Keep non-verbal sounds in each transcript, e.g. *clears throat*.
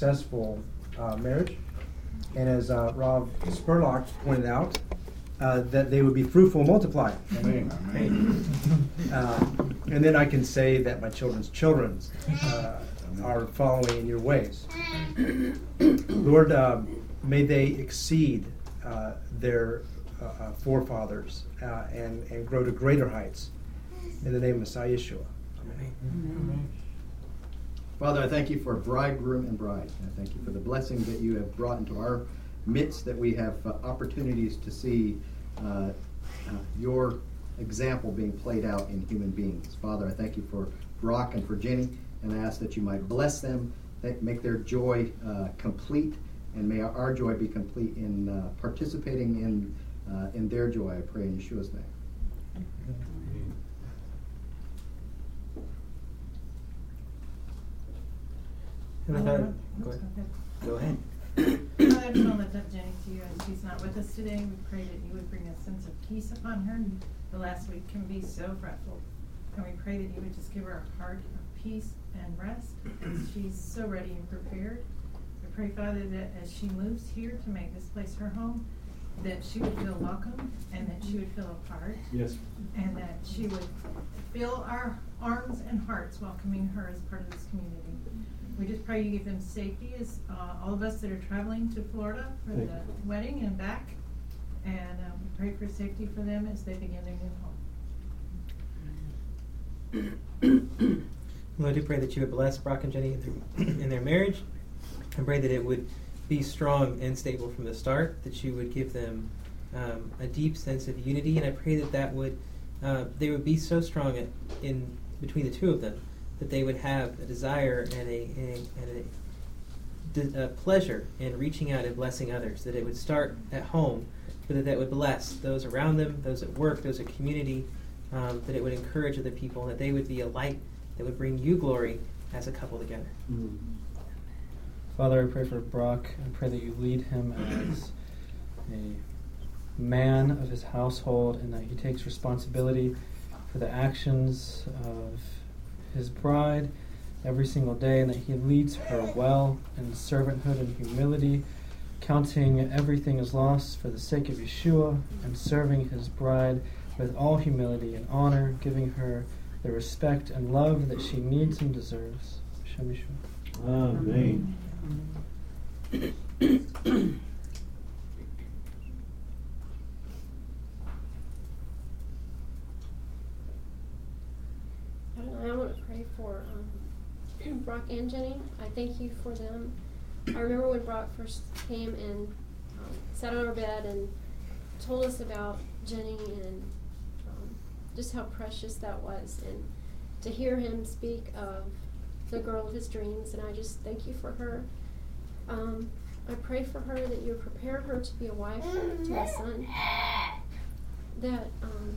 successful uh, marriage. And as uh, Rob Spurlock pointed out, uh, that they would be fruitful and multiply. *laughs* Uh, and then I can say that my children's children uh, are following in your ways. *clears throat* Lord, um, may they exceed uh, their uh, uh, forefathers uh, and, and grow to greater heights. In the name of Messiah Yeshua. Amen. Amen. Father, I thank you for bridegroom and bride. I thank you for the blessing that you have brought into our midst, that we have uh, opportunities to see uh, uh, your example being played out in human beings. Father, I thank you for Brock and for Jenny, and I ask that you might bless them, make their joy uh, complete, and may our joy be complete in uh, participating in, uh, in their joy. I pray in Yeshua's name. And with that, go ahead. Go ahead. I just want to lift up Jenny to you as she's not with us today. We pray that you would bring a sense of peace upon her. The last week can be so fretful. And we pray that you would just give her a heart of peace and rest as she's so ready and prepared. We pray, Father, that as she moves here to make this place her home, that she would feel welcome and that she would feel a part. Yes. And that she would feel our arms and hearts welcoming her as part of this community. We just pray you give them safety as uh, all of us that are traveling to Florida for Thank the you. wedding and back. And um, we pray for safety for them as they begin their new home. Lord, I do pray that you would bless Brock and Jenny in their, in their marriage. I pray that it would be strong and stable from the start, that you would give them um, a deep sense of unity, and I pray that that would uh, they would be so strong in, in between the two of them that they would have a desire and a, a, and a, a pleasure in reaching out and blessing others. That it would start at home, but that that would bless those around them, those at work, those at community. Um, that it would encourage other people, that they would be a light that would bring you glory as a couple together. Mm. Father, I pray for Brock. I pray that you lead him as a man of his household and that he takes responsibility for the actions of his bride every single day and that he leads her well in servanthood and humility, counting everything as loss for the sake of Yeshua and serving his bride with all humility and honor, giving her the respect and love that she needs and deserves. Shem Yeshua. Amen. I *clears throat* *clears throat* don't know, I want to pray for um, *clears throat* Brock and Jenny. I thank you for them. I remember when Brock first came and um, sat on our bed and told us about Jenny and um, just how precious that was, and to hear him speak of the girl of his dreams. And I just thank you for her. Um, I pray for her that you prepare her to be a wife to a son. That um,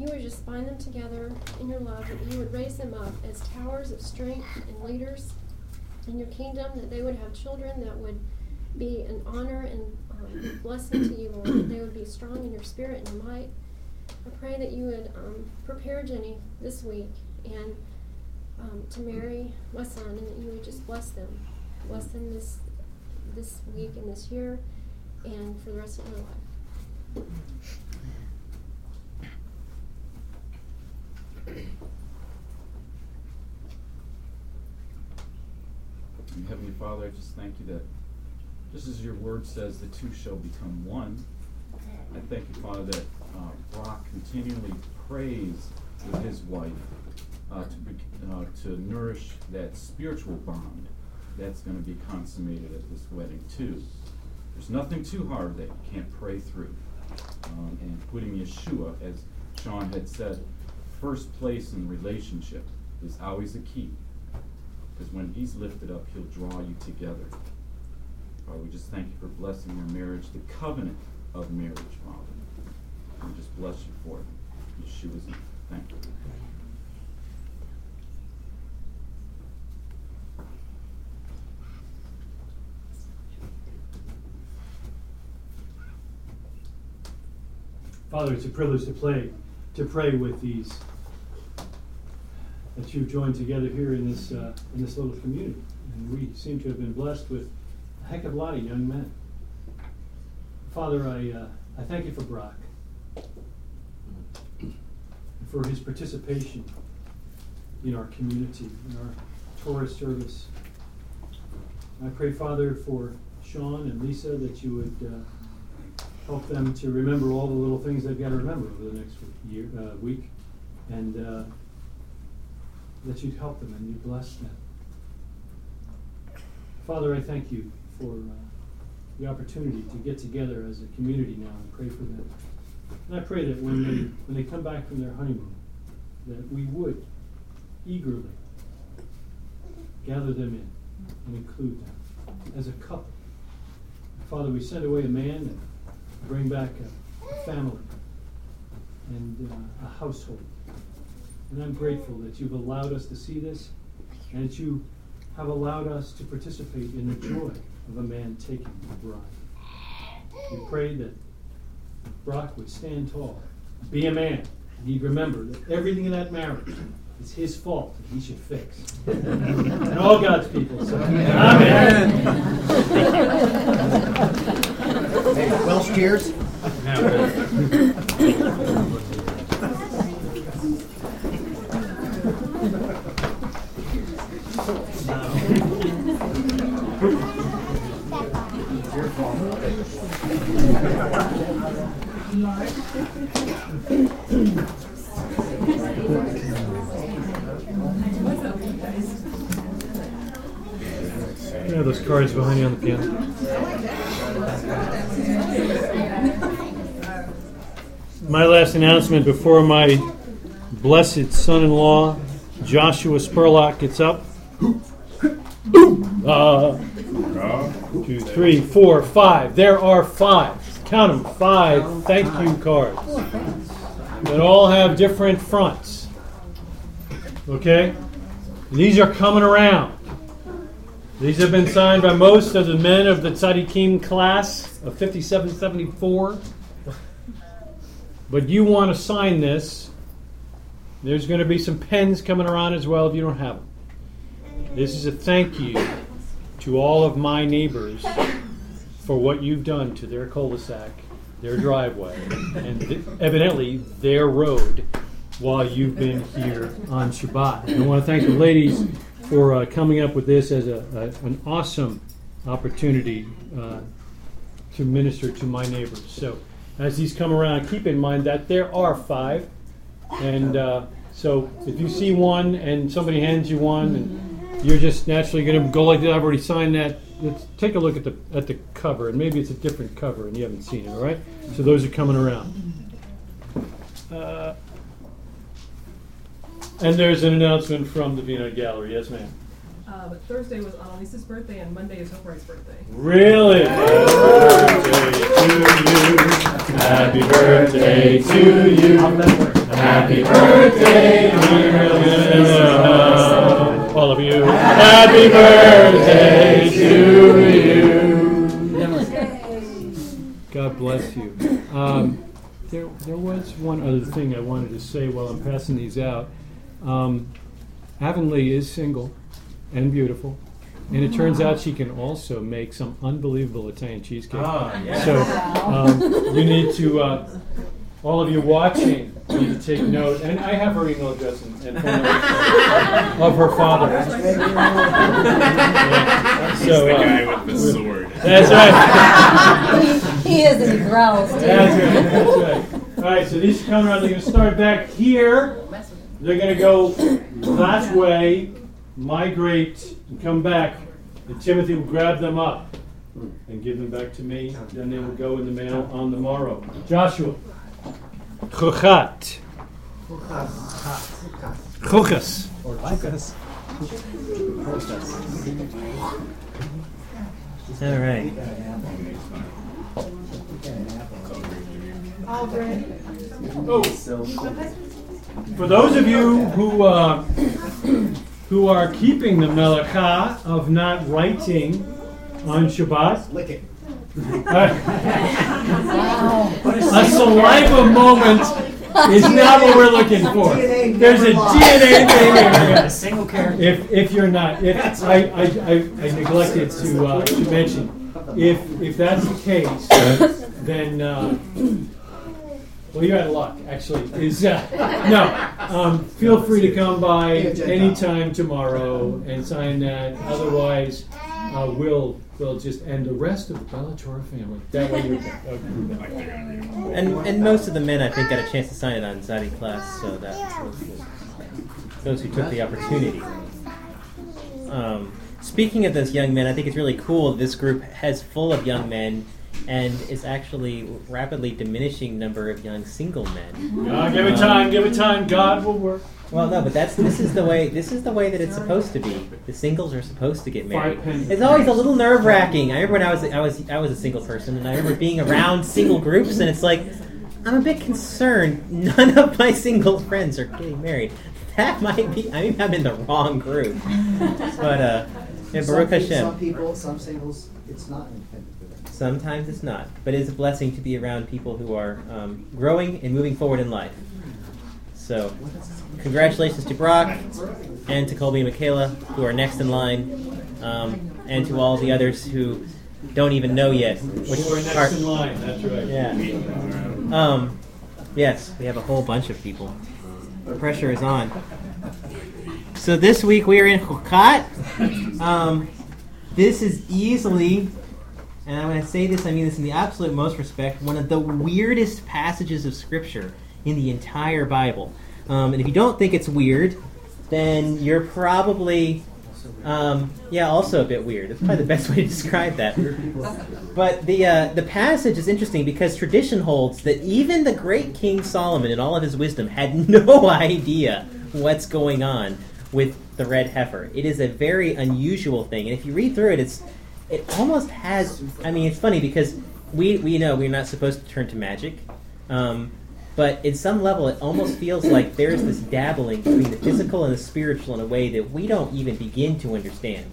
you would just bind them together in your love, that you would raise them up as towers of strength and leaders in your kingdom, that they would have children that would be an honor and um, blessing to you, Lord, that they would be strong in your spirit and might. I pray that you would um, prepare Jenny this week and um, to marry my son, and that you would just bless them, bless them this this week and this year, and for the rest of their life. And Heavenly Father, I just thank you that just as your word says, the two shall become one. I thank you, Father, that uh, Brock continually prays with his wife uh, to, be, uh, to nourish that spiritual bond that's going to be consummated at this wedding, too. There's nothing too hard that you can't pray through. Um, and putting Yeshua, as Sean had said, first place in relationship is always a key. Because when he's lifted up, he'll draw you together. Father, we just thank you for blessing your marriage, the covenant of marriage, Father. We just bless you for it. Yeshua's name. Thank you. Father, it's a privilege to play, to pray with these that you've joined together here in this, uh, in this little community. And we seem to have been blessed with a heck of a lot of young men. Father, I, uh, I thank you for Brock, for his participation in our community, in our Torah service. I pray, Father, for Sean and Lisa that you would uh, help them to remember all the little things they've got to remember over the next year, uh, week, and uh, that you'd help them and you'd bless them. Father, I thank you for uh, the opportunity to get together as a community now and pray for them. And I pray that when they when they come back from their honeymoon, that we would eagerly gather them in and include them as a couple. Father, we send away a man and bring back a, a family and uh, a household. And I'm grateful that you've allowed us to see this and that you have allowed us to participate in the joy of a man taking a bride. We pray that Brock would stand tall, be a man, and he'd remember that everything in that marriage is his fault that he should fix. *laughs* and all God's people say, Amen. Hey, *laughs* Welsh cheers. Yeah, those cards behind you on the piano. My last announcement before my blessed son-in-law Joshua Spurlock gets up. Uh, two, three, four, five. There are five. Count them. Five thank you cards that all have different fronts. Okay? These are coming around. These have been signed by most of the men of the Tzadikim class of 5774. But you want to sign this. There's going to be some pens coming around as well if you don't have them. This is a thank you to all of my neighbors for what you've done to their cul-de-sac, their driveway, and th- evidently their road while you've been here on Shabbat. And I want to thank the ladies for uh, coming up with this as a, a, an awesome opportunity uh, to minister to my neighbors. So as these come around, keep in mind that there are five. And uh, so if you see one and somebody hands you one and you're just naturally going to go like that, I've already signed that. Let's take a look at the at the cover, and maybe it's a different cover, and you haven't seen it. All right, so those are coming around. Uh, and there's an announcement from the Vienna Gallery. Yes, ma'am. Uh, but Thursday was Annalise's birthday, and Monday is Hope birthday. Really? Happy birthday to you. Happy birthday, to you. Happy birthday dear All of you. Happy birthday to you. God bless you. Um, there, there was one other thing I wanted to say while I'm passing these out. Um, Avonlea is single and beautiful. And it turns out she can also make some unbelievable Italian cheesecake. So um, you need to, uh, all of you watching, need to take note. And I have her email address and, and phone number of her father. *laughs* Yeah. So, the uh, guy with the sword. That's right. *laughs* He is and he growls too. That's right. That's right. All right. So these come around. They're going to start back here. They're going to go that way, migrate, and come back. And Timothy will grab them up and give them back to me. Then they will go in the mail on the morrow. Joshua. Chuchat. Chukas. Or Chukas. All right. Oh. For those of you who uh, who are keeping the melacha of not writing on Shabbat, Lick it. *laughs* a saliva moment is not what we're looking for. There's a. DNA thing here. A single character. If, if you're not, if, I, I, I I neglected to, uh, to mention, if, if that's the case, then, uh, well, you're out of luck, actually, is, uh, no, um, feel free to come by anytime tomorrow and sign that, otherwise, uh, we'll, we'll just end the rest of the Bellator family. That way you're, uh, *laughs* And and most of the men, I think, got a chance to sign it on Zadi class, so that was good. those who took the opportunity. Um, speaking of those young men, I think it's really cool. This group has full of young men, and is actually rapidly diminishing number of young single men. Ah, give it time, give it time, God will work. Well, no, but that's this is the way this is the way that it's supposed to be. The singles are supposed to get married. It's always a little nerve wracking. I remember when I was I was I was a single person, and I remember being around single groups, and it's like I'm a bit concerned. None of my single friends are getting married. That might be. I mean, I'm in the wrong group. But uh, yeah, Some Baruch pe- Hashem. Some people, some singles, it's not intended for them. Sometimes it's not, but it's a blessing to be around people who are um, growing and moving forward in life. So, congratulations to Brock and to Colby and Michaela, who are next in line, um, and to all the others who don't even know yet which Who are next part. in line, that's right. Yeah. Um, yes, we have a whole bunch of people. The pressure is on. So this week we are in Chukat. Um, this is easily, and when to say this, I mean this in the absolute most respect, one of the weirdest passages of Scripture in the entire Bible. Um, and if you don't think it's weird, then you're probably, um, yeah, also a bit weird. That's probably the best *laughs* way to describe that. But the uh, the passage is interesting because tradition holds that even the great King Solomon, in all of his wisdom, had *laughs* no idea what's going on with the red heifer. It is a very unusual thing, and if you read through it, it's it almost has. I mean, it's funny because we we know we're not supposed to turn to magic, um, but in some level, it almost feels like there's this dabbling between the physical and the spiritual in a way that we don't even begin to understand.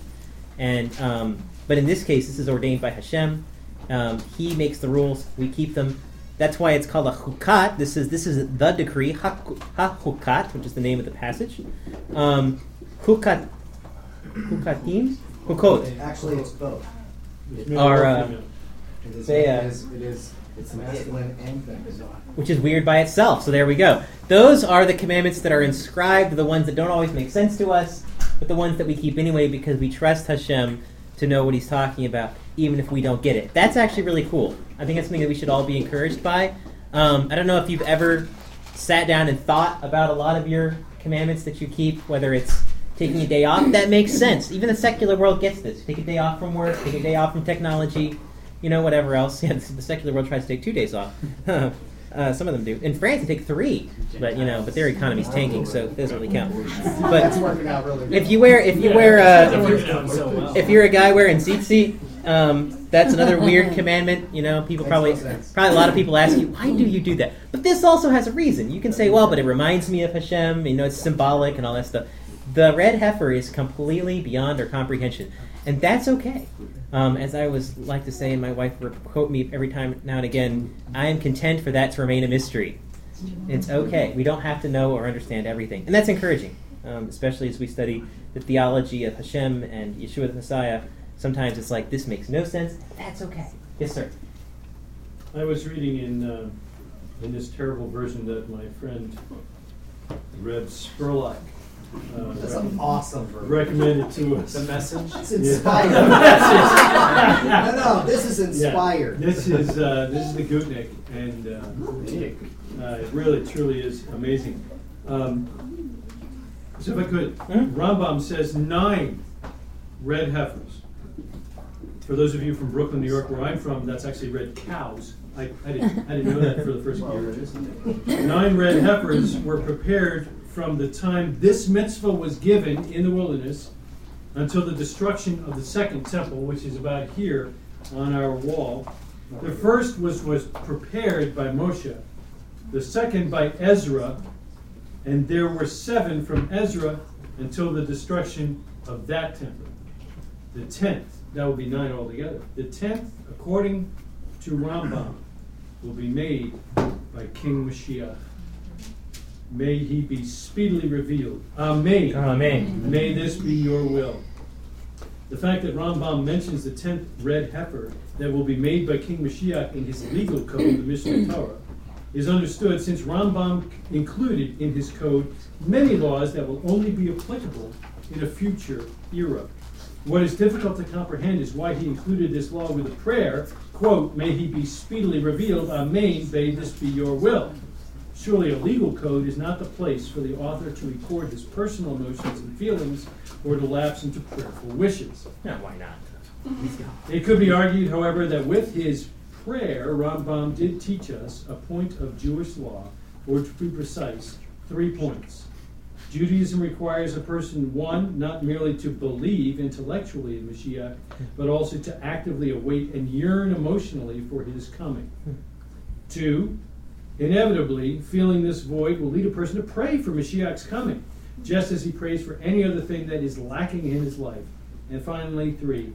And um, but in this case, this is ordained by Hashem. Um, he makes the rules. We keep them. That's why it's called a chukat. This is this is the decree ha chukat, which is the name of the passage. Um, chukat chukatim hukot. Actually, it's both. Are, uh, It is, they, uh, is, it is, it's masculine and feminine. which is weird by itself. So there we go. Those are the commandments that are inscribed, the ones that don't always make sense to us, but the ones that we keep anyway because we trust Hashem to know what He's talking about, even if we don't get it. That's actually really cool. I think that's something that we should all be encouraged by. Um, I don't know if you've ever sat down and thought about a lot of your commandments that you keep, whether it's taking a day off. That makes sense. Even the secular world gets this. Take a day off from work, take a day off from technology, you know, whatever else. *laughs* Yeah, the secular world tries to take two days off. *laughs* Uh, some of them do. In France, they take three, but you know, but their economy's tanking, so it doesn't really count. But working out really good. if you wear, if you wear, uh, if, you're, if you're a guy wearing tzitzit, um, that's another weird *laughs* commandment. You know, people probably, probably a lot of people ask you, why do you do that? But this also has a reason. You can say, well, but it reminds me of Hashem. You know, it's symbolic and all that stuff. The red heifer is completely beyond our comprehension, and that's okay. Um, as I always like to say, and my wife would quote me every time now and again, I am content for that to remain a mystery. It's okay. We don't have to know or understand everything, and that's encouraging, um, especially as we study the theology of Hashem and Yeshua the Messiah. Sometimes it's like this makes no sense. That's okay. Yes, sir. I was reading in uh, in this terrible version that my friend Reb Spurlock uh, That's an awesome version. recommended to us. The message. It's Yeah. inspired. Yeah. *laughs* no, no, this is Yeah. inspired. This is uh, this is the Gutnick, and uh, uh, it really truly is amazing. Um, so if I could, Mhm. Rambam says nine red heifers. For those of you from Brooklyn, New York, where I'm from, that's actually red cows. I, I, didn't, I didn't know that for the first year. Nine red heifers were prepared from the time this mitzvah was given in the wilderness until the destruction of the second temple, which is about here on our wall. The first was, was prepared by Moshe, the second by Ezra, and there were seven from Ezra until the destruction of that temple. The tenth, that will be nine altogether. The tenth, according to Rambam, will be made by King Mashiach. May he be speedily revealed. Amen. Amen. May this be your will. The fact that Rambam mentions the tenth red heifer that will be made by King Mashiach in his legal code, the Mishnah Torah, is understood since Rambam included in his code many laws that will only be applicable in a future era. What is difficult to comprehend is why he included this law with a prayer, quote, may he be speedily revealed, amen, may this be your will. Surely a legal code is not the place for the author to record his personal emotions and feelings or to lapse into prayerful wishes. Yeah, why not? It could be argued, however, that with his prayer, Rambam did teach us a point of Jewish law, or to be precise, three points. Judaism requires a person, one, not merely to believe intellectually in Mashiach, but also to actively await and yearn emotionally for his coming. Two, inevitably, feeling this void will lead a person to pray for Mashiach's coming, just as he prays for any other thing that is lacking in his life. And finally, three,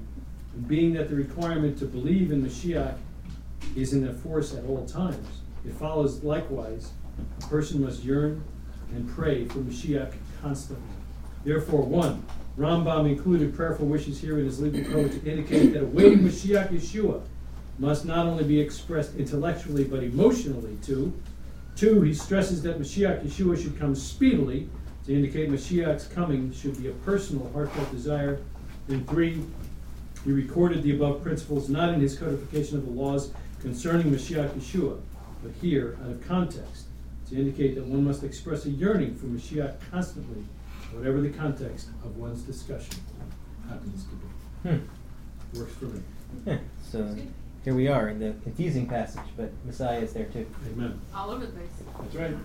being that the requirement to believe in Mashiach is in force at all times, it follows likewise a person must yearn and pray for Mashiach constantly. Therefore, one, Rambam included prayerful wishes here in his legal code to indicate that awaiting Mashiach Yeshua must not only be expressed intellectually but emotionally too. Two, he stresses that Mashiach Yeshua should come speedily to indicate Mashiach's coming should be a personal, heartfelt desire. And three, he recorded the above principles not in his codification of the laws concerning Mashiach Yeshua, but here out of context to indicate that one must express a yearning for Mashiach constantly, whatever the context of one's discussion happens to be. Hmm. Works for me. Yeah, *laughs* so here we are in the confusing passage, but Messiah is there too. Amen. All over the place. That's right.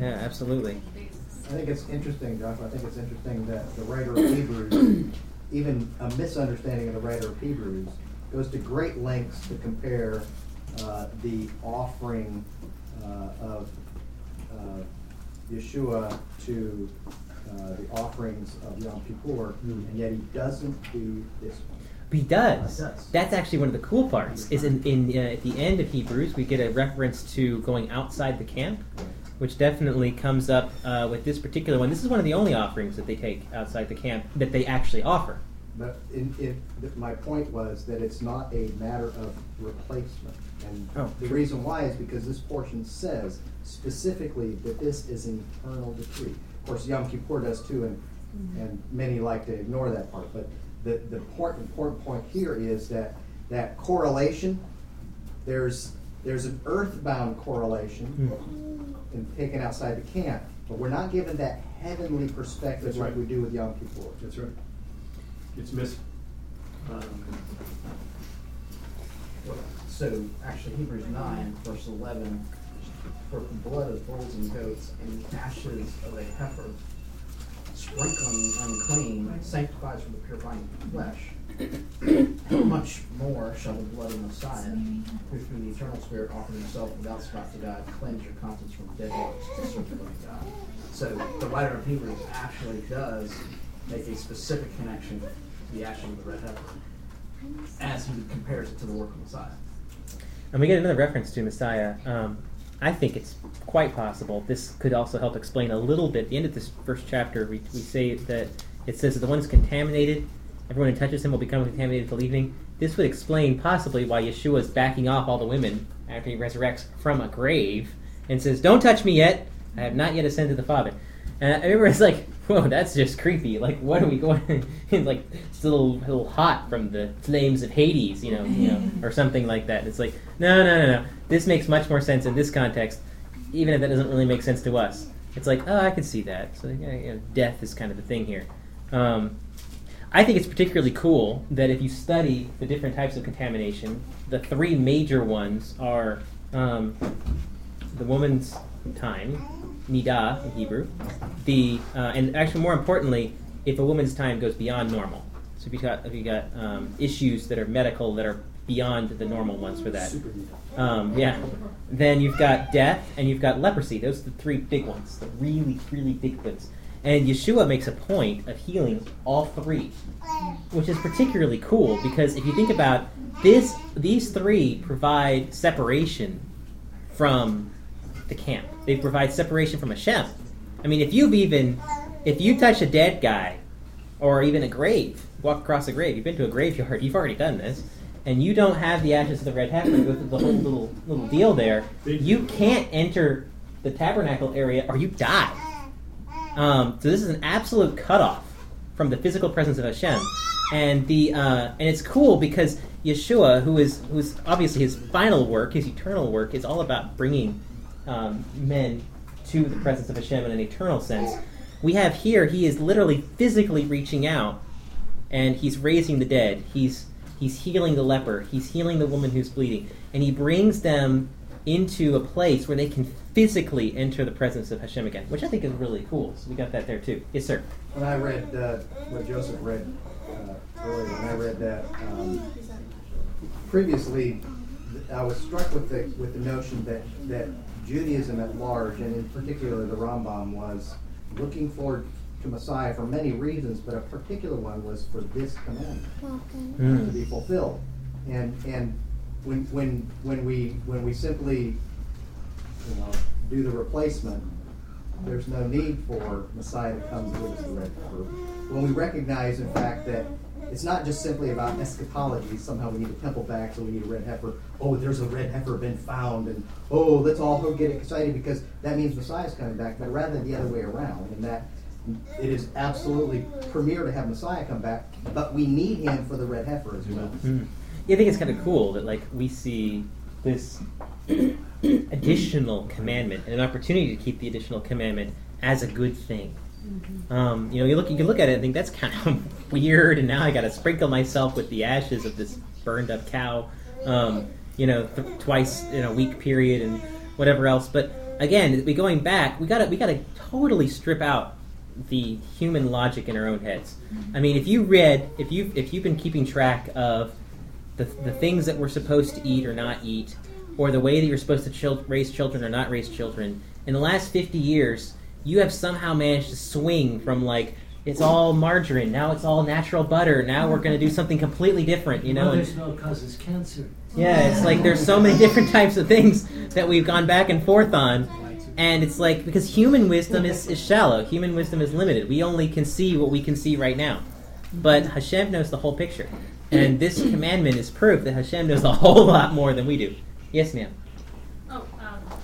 Yeah, absolutely. I think it's interesting, Joshua, I think it's interesting that the writer of Hebrews, *coughs* even a misunderstanding of the writer of Hebrews, goes to great lengths to compare uh, the offering uh, of uh, Yeshua to uh, the offerings of Yom Kippur, Mm. and yet he doesn't do this one. But he does. He does. That's actually one of the cool parts. Is in, in uh, at the end of Hebrews, we get a reference to going outside the camp, which definitely comes up uh, with this particular one. This is one of the only offerings that they take outside the camp that they actually offer. But in, in, my point was that it's not a matter of replacement. And Oh, the sure. reason why is because this portion says specifically that this is an eternal decree. Of course, Yom Kippur does too, and, and many like to ignore that part. But the, the important, important point here is that, that correlation, there's, there's an earthbound correlation hmm. in taken outside the camp, but we're not given that heavenly perspective That's like right. we do with young people. That's right. It's missing. Um, so actually Hebrews nine, verse eleven, for the blood of bulls and goats and the ashes of a heifer, sprinkling unclean, sanctifies from the purifying flesh. *coughs* How much more shall the blood of Messiah, who through the eternal Spirit offered himself without spot to God, cleanse your conscience from dead works to serve the living God? So the writer of Hebrews actually does make a specific connection to the action of the red heifer as he compares it to the work of Messiah. And we get another reference to Messiah. Um, I think it's quite possible. This could also help explain a little bit. At the end of this first chapter, we, we say that it says that the one's contaminated. Everyone who touches him will become contaminated till evening. This would explain possibly why Yeshua is backing off all the women after he resurrects from a grave and says, Don't touch me yet. I have not yet ascended to the Father. And it's like, whoa, that's just creepy. Like, what are we going? *laughs* it's like it's a little, little hot from the flames of Hades, you know, you know, or *laughs* something like that. It's like, no, no, no, no. This makes much more sense in this context, even if that doesn't really make sense to us. It's like, oh, I can see that. So, you know, death is kind of the thing here. Um, I think it's particularly cool that if you study the different types of contamination, the three major ones are um, the woman's time, nidah in Hebrew, the uh, and actually more importantly, if a woman's time goes beyond normal. So if you got if you got um, issues that are medical that are beyond the normal ones for that, um, yeah, then you've got death and you've got leprosy. Those are the three big ones, the really really big ones. And Yeshua makes a point of healing all three, which is particularly cool because if you think about this, these three provide separation from the camp. They provide separation from Hashem. I mean, if you've even if you touch a dead guy or even a grave, walk across a grave, you've been to a graveyard, you've already done this, and you don't have the ashes of the red heifer with the whole little little deal there, you can't enter the tabernacle area or you die. Um, so this is an absolute cutoff from the physical presence of Hashem, and the uh, and it's cool because Yeshua, who is who's obviously his final work, his eternal work, is all about bringing um, men to the presence of Hashem in an eternal sense. We have here he is literally physically reaching out, and he's raising the dead. He's he's healing the leper. He's healing the woman who's bleeding, and he brings them into a place where they can physically enter the presence of Hashem again, which I think is really cool. So we got that there too. Yes, sir. When I read uh, what Joseph read uh, earlier, when I read that um, previously, I was struck with the with the notion that that Judaism at large, and in particular the Rambam, was looking forward to Messiah for many reasons, but a particular one was for this commandment Mm. to be fulfilled. And and when when when we when we simply you know do the replacement, there's no need for Messiah to come to give us the red. When we recognize, in fact, that it's not just simply about eschatology. Somehow we need a temple back, so we need a red heifer. Oh, there's a red heifer been found, and oh, let's all go get excited because that means Messiah's coming back. But rather the other way around, and that it is absolutely premier to have Messiah come back, but we need him for the red heifer as well. Mm. Yeah, I think it's kind of cool that like we see this additional commandment and an opportunity to keep the additional commandment as a good thing. Um, you know, you look you can look at it and think that's kind of *laughs* weird, and now I got to sprinkle myself with the ashes of this burned up cow. Um, you know, th- twice in a week period and whatever else. But again, we going back, we got to we got to totally strip out the human logic in our own heads. I mean, if you read, if you if you've been keeping track of the, the things that we're supposed to eat or not eat, or the way that you're supposed to chil- raise children or not raise children, in the last 50 years, you have somehow managed to swing from like it's all margarine, now it's all natural butter, now we're going to do something completely different, you know? and- Mother's milk causes cancer. yeah, it's like there's so many *laughs* different types of things that we've gone back and forth on. And it's like, because human wisdom is, is shallow, human wisdom is limited. We only can see what we can see right now. But Hashem knows the whole picture. And this commandment is proof that Hashem knows a whole lot more than we do. Yes, ma'am. Oh, um,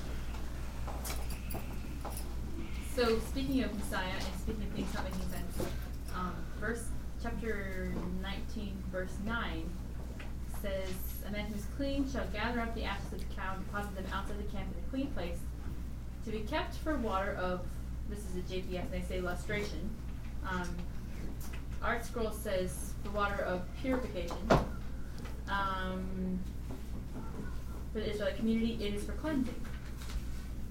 so speaking of Messiah and speaking of things not making sense, um, verse chapter 19, verse 9 says, A man who is clean shall gather up the ashes of the cow and deposit them outside the camp in a clean place, to be kept for water of, this is a JPS, they say lustration. Um, Art Scroll says the water of purification. Um, for the Israelite community, it is for cleansing.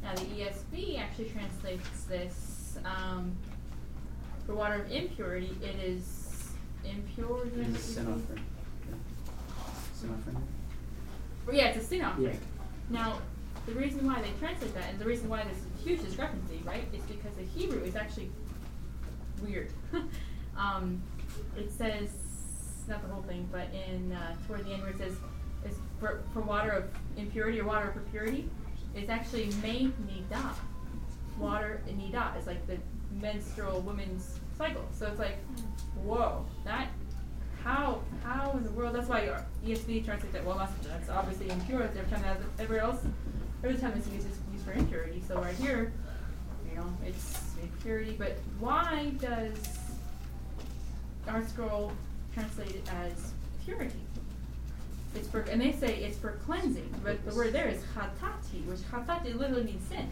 Now, the ESV actually translates this um, for water of impurity, it is impure. is that what you Sin offering. Sin offering. Well, yeah, it's a sin offering. Yeah. Now, the reason why they translate that, and the reason why there's a huge discrepancy, right, is because the Hebrew is actually weird. *laughs* um, it says, not the whole thing, but in uh, toward the end where it says, is for, for water of impurity or water of purity, it's actually may nida. Water nida is like the menstrual woman's cycle. So it's like, whoa, that how how in the world? That's why your ESV translates that well. That's, obviously impure. Every time that everywhere else, every time it's used, it's used for impurity. So right here, you know, it's impurity. But why does Art Scroll translate it as purity? It's for, and they say it's for cleansing, but the word there is chatati, which chatati literally means sin.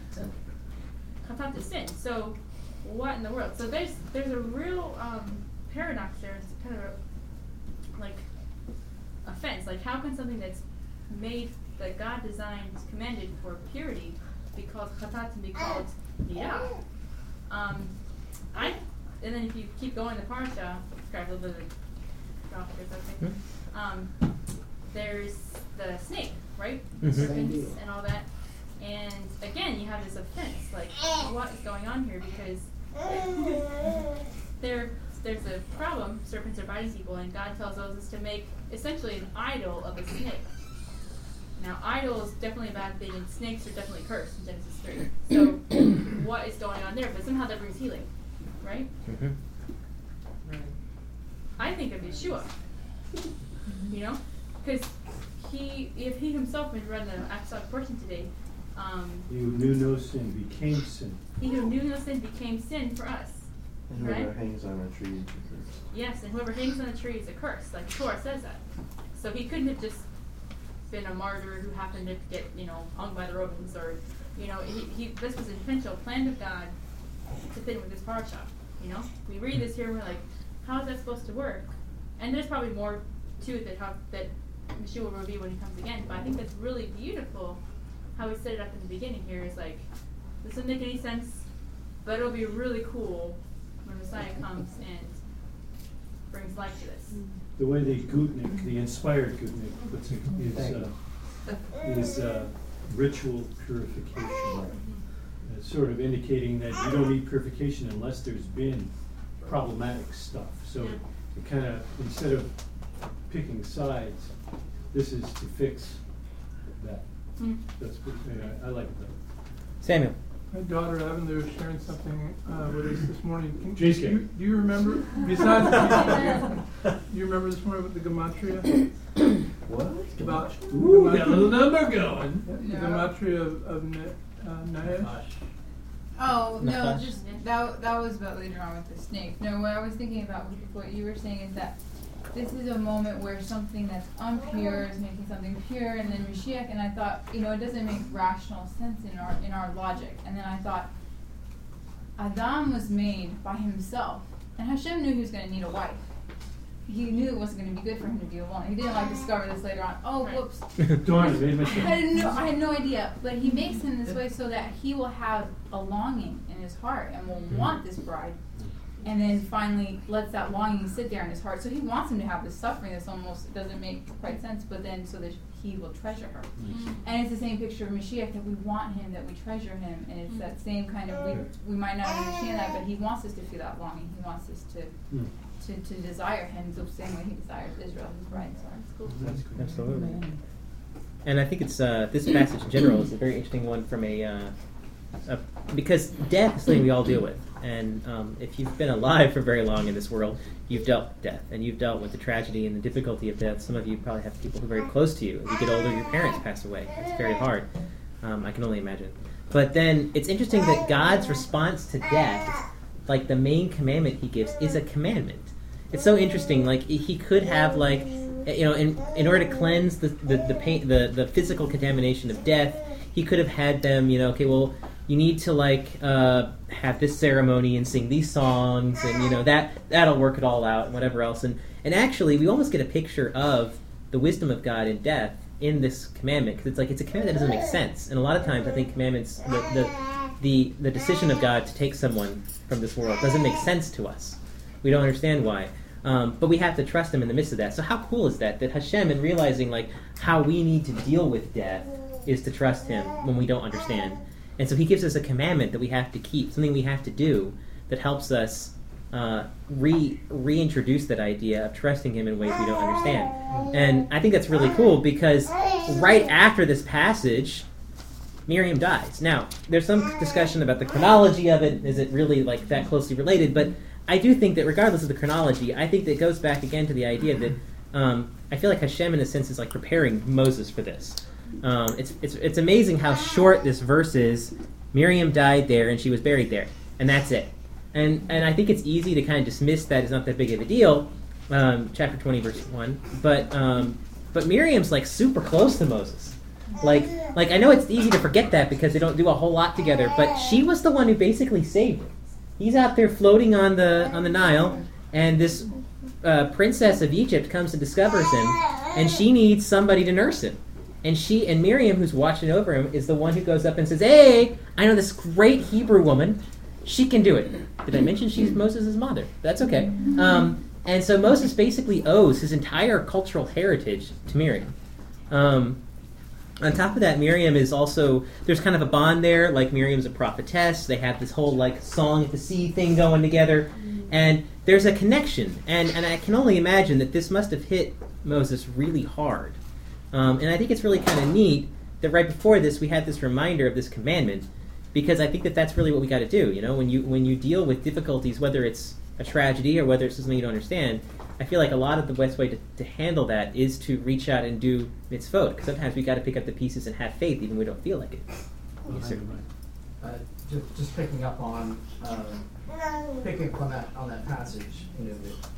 Chatat is sin. So, what in the world? So there's there's a real um, paradox there. It's kind of a, like offense. Like how can something that's made that God designed, commanded for purity, be called chatat and be called nida? Um, I and then if you keep going, the parsha describes a little bit of drop or something. Um, there's the snake, right? Mhm. Serpents Same and all that. And again, you have this offense, like what is going on here? Because there, there's a problem. Serpents are biting people, and God tells Moses to make essentially an idol of a snake. Now, idol is definitely a bad thing, and snakes are definitely cursed in Genesis three. So, *coughs* what is going on there, but somehow that brings healing, right? Mhm. I think of Yeshua. You know, because he, if he himself had read the apostolic portion today, um, You knew no sin, became sin. he who knew no sin became sin for us. And whoever Right? hangs on a tree is cursed. Yes, and whoever hangs on a tree is a curse. Like Torah says that. So he couldn't have just been a martyr who happened to get, you know, hung by the Romans or, you know, he, he this was an intentional plan of God to fit in with this parasha. You know, we read this here and we're like, how is that supposed to work? And there's probably more to it that how that Yeshua will reveal when he comes again. But I think that's really beautiful how he set it up in the beginning here. Is like this doesn't make any sense, but it'll be really cool when Messiah comes and brings life to this. The way the Gutnick, the inspired Gutnick puts it is, Thank uh, is uh, ritual purification. It's sort of indicating that you don't need purification unless there's been problematic stuff. So it kind of, instead of picking sides, this is to fix that. Mm. That's, good. yeah, I like that. Samuel. My daughter Lavender was sharing something uh, with us this morning. Can, do, you, do you remember, besides do you remember this morning with the gematria? *coughs* What? About Ooh, got a little number going. The gematria of, of Ne- uh, Nachash? Oh no, just that that was about later on with the snake. No, what I was thinking about with what you were saying is that this is a moment where something that's unpure is making something pure, and then Mashiach. And I thought, you know, it doesn't make rational sense in our in our logic. And then I thought, Adam was made by himself, and Hashem knew he was going to need a wife. He knew it wasn't going to be good for him to be alone. He didn't like discover this later on. Oh, whoops. *laughs* Darn it, made I had no, I had no idea, but he makes him this way so that he will have a longing in his heart and will hmm. want this bride, and then finally lets that longing sit there in his heart. So he wants him to have this suffering. This almost doesn't make quite sense, but then so that he will treasure her. And it's the same picture of Mashiach that we want him, that we treasure him, and it's that same kind of we we might not understand that, but he wants us to feel that longing. He wants us to. Mm. To, to desire him the same way he desires Israel, his bride. So it's cool. That's cool. Absolutely. And I think it's uh, this passage in general is a very interesting one from a, uh, a because death is something we all deal with, and um, if you've been alive for very long in this world, you've dealt with death, and you've dealt with the tragedy and the difficulty of death. Some of you probably have people who are very close to you. As you get older, your parents pass away. It's very hard. Um, I can only imagine. But then it's interesting that God's response to death, like the main commandment He gives, is a commandment. It's so interesting. Like He could have like you know, in, in order to cleanse the the the, pain, the the physical contamination of death, he could have had them, you know, okay, well, you need to like uh, have this ceremony and sing these songs, and you know that that'll work it all out, and whatever else. And and actually, we almost get a picture of the wisdom of God in death in this commandment because it's like it's a commandment that doesn't make sense. And a lot of times, I think commandments, the the the, the decision of God to take someone from this world doesn't make sense to us. We don't understand why. Um, but we have to trust him in the midst of that. So how cool is that? That Hashem, in realizing like how we need to deal with death, is to trust him when we don't understand. And so he gives us a commandment that we have to keep, something we have to do that helps us uh, re reintroduce that idea of trusting him in ways we don't understand. And I think that's really cool because right after this passage, Miriam dies. Now, there's some discussion about the chronology of it. Is it really like that closely related? But I do think that regardless of the chronology, I think that it goes back again to the idea that um, I feel like Hashem, in a sense, is like preparing Moses for this. Um, it's, it's, it's amazing how short this verse is. Miriam died there and she was buried there, and that's it. And, and I think it's easy to kind of dismiss that it's not that big of a deal, um, chapter 20, verse 1. But, um, but Miriam's like super close to Moses. Like, like I know it's easy to forget that because they don't do a whole lot together, but she was the one who basically saved him. He's out there floating on the on the Nile, and this uh, princess of Egypt comes and discovers him, and she needs somebody to nurse him. And she and Miriam, who's watching over him, is the one who goes up and says, "Hey, I know this great Hebrew woman. She can do it." Did I mention she's Moses' mother? That's okay. Um, and so Moses basically owes his entire cultural heritage to Miriam. Um, on top of that, Miriam is also there's kind of a bond there. Like Miriam's a prophetess. They have this whole like song at the sea thing going together, and there's a connection. And and I can only imagine that this must have hit Moses really hard. Um, and I think it's really kind of neat that right before this we had this reminder of this commandment because I think that that's really what we got to do. You know, when you when you deal with difficulties, whether it's a tragedy or whether it's something you don't understand, I feel like a lot of the best way to, to handle that is to reach out and do mitzvot. Because sometimes we got to pick up the pieces and have faith, even when we don't feel like it. Yes, sir. Uh, just, just picking up on uh, picking up on that on that passage, you know, that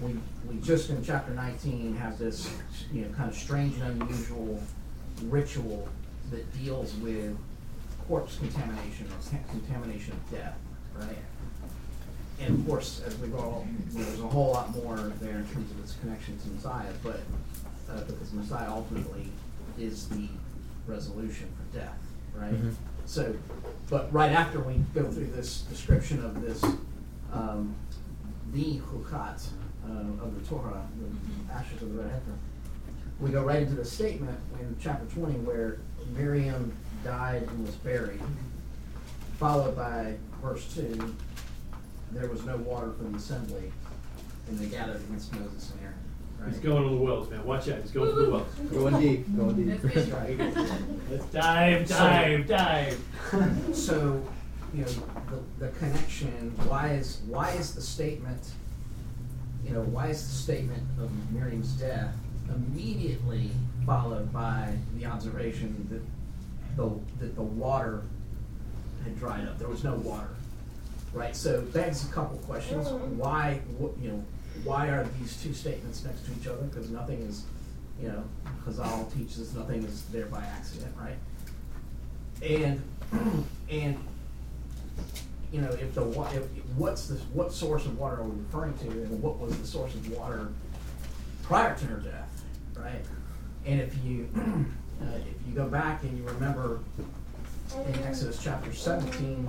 we we just in chapter 19 have this you know kind of strange and unusual ritual that deals with corpse contamination or contamination of death, right? And of course, as we've all, there's a whole lot more there in terms of its connection to Messiah, but uh, because Messiah ultimately is the resolution for death, right? Mhm. So, but right after we go through this description of this, um, the hukat uh, of the Torah, the ashes of the red heifer, we go right into the statement in chapter 20 where Miriam died and was buried, followed by verse 2 there was no water for the assembly, and they gathered against Moses and Aaron. Right? He's going to the wells, man. Watch out. He's going to the wells. Going deep, going deep. That's right. Let's dive, dive, dive. *laughs* So, you know, the, the connection, why is, why is the statement, you know, why is the statement of Miriam's death immediately followed by the observation that the, that the water had dried up, there was no water, right? So begs a couple questions, why, you know, why are these two statements next to each other? Because nothing is, you know, Chazal teaches nothing is there by accident, right? And, *clears throat* and, you know, if the if, what's the, what source of water are we referring to, and what was the source of water prior to her death, right? And if you, *clears throat* uh, if you go back and you remember in Exodus chapter seventeen,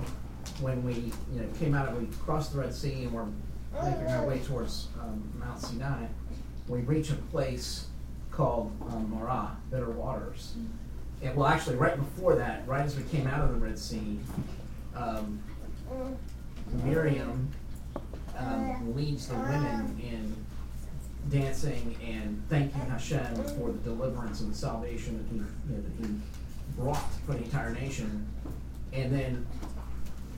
when we, you know, came out of, we crossed the Red Sea and we're making our way towards, um, Mount Sinai, we reach a place called, um, Marah, bitter waters. And well, actually, right before that, right as we came out of the Red Sea, um, Miriam um, leads the women in dancing and thanking Hashem for the deliverance and the salvation that he, you know, that he brought for the entire nation. And then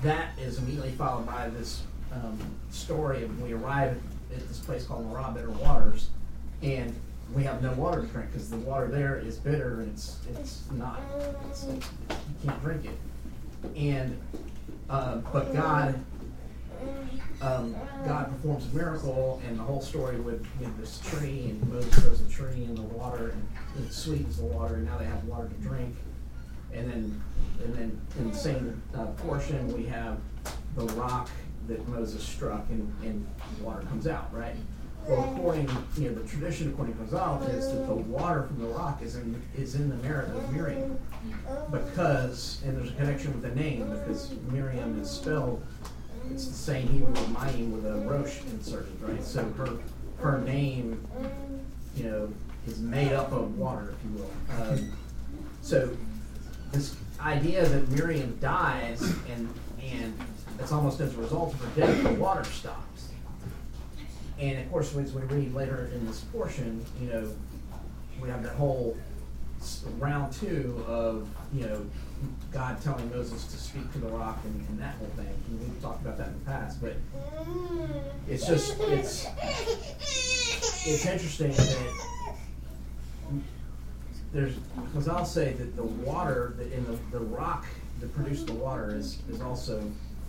that is immediately followed by this um, story of we arrive at this place called Marah, Bitter Waters, and we have no water to drink because the water there is bitter and it's it's not it's, you can't drink it. And uh, but God um, God performs a miracle, and the whole story with, this tree, and Moses throws the tree in the water, and it sweetens the water, and now they have water to drink. And then, and then in the same uh, portion, we have the rock that Moses struck, and, and water comes out, right? Well, according, you know, the tradition according to Chazal is that the water from the rock is in is in the merit of Miriam, because and there's a connection with the name because Miriam is spelled it's the same Hebrew Mayim with a Rosh inserted, right? So her her name, you know, is made up of water, if you will. Um, so this idea that Miriam dies and and it's almost as a result of her death, the water stops. And of course, as we read later in this portion, you know, we have that whole round two of you know God telling Moses to speak to the rock and, and that whole thing. And we've talked about that in the past, but it's just it's it's interesting that there's because I'll say that the water in the, the rock that produced the water is is also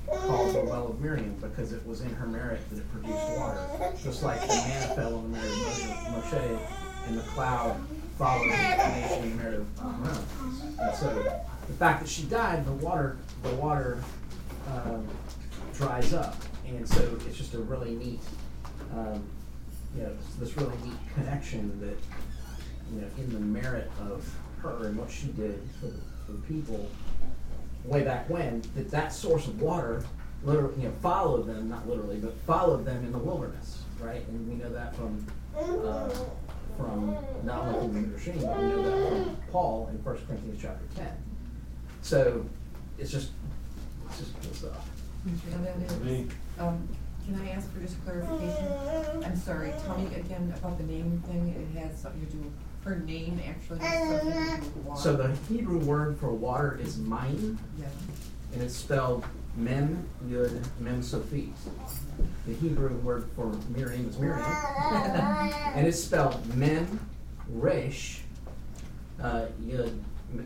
called the well of Miriam because it was in her merit that it produced water. Just like the manna fell on the merit of Moshe, and the cloud followed the nation in the merit of Aaron. And so the fact that she died, the water the water um, dries up, and so it's just a really neat, um, you know, this really neat connection that you know in the merit of her and what she did for the, for the people way back when that that source of water literally you know followed them not literally but followed them in the wilderness right? And we know that from uh, from not only from the Midrashim, but we know that from Paul in 1 Corinthians chapter 10 so it's just it's just cool stuff. Um, can I ask for just clarification? I'm sorry, tell me again about the name thing, it has something to do, her name actually has something to do with water. so the Hebrew word for water is mayim Yeah. and it's spelled Mem Yud Mem Sofit. The Hebrew word for Miriam is Miriam, *laughs* and it's spelled Mem Resh uh, Yud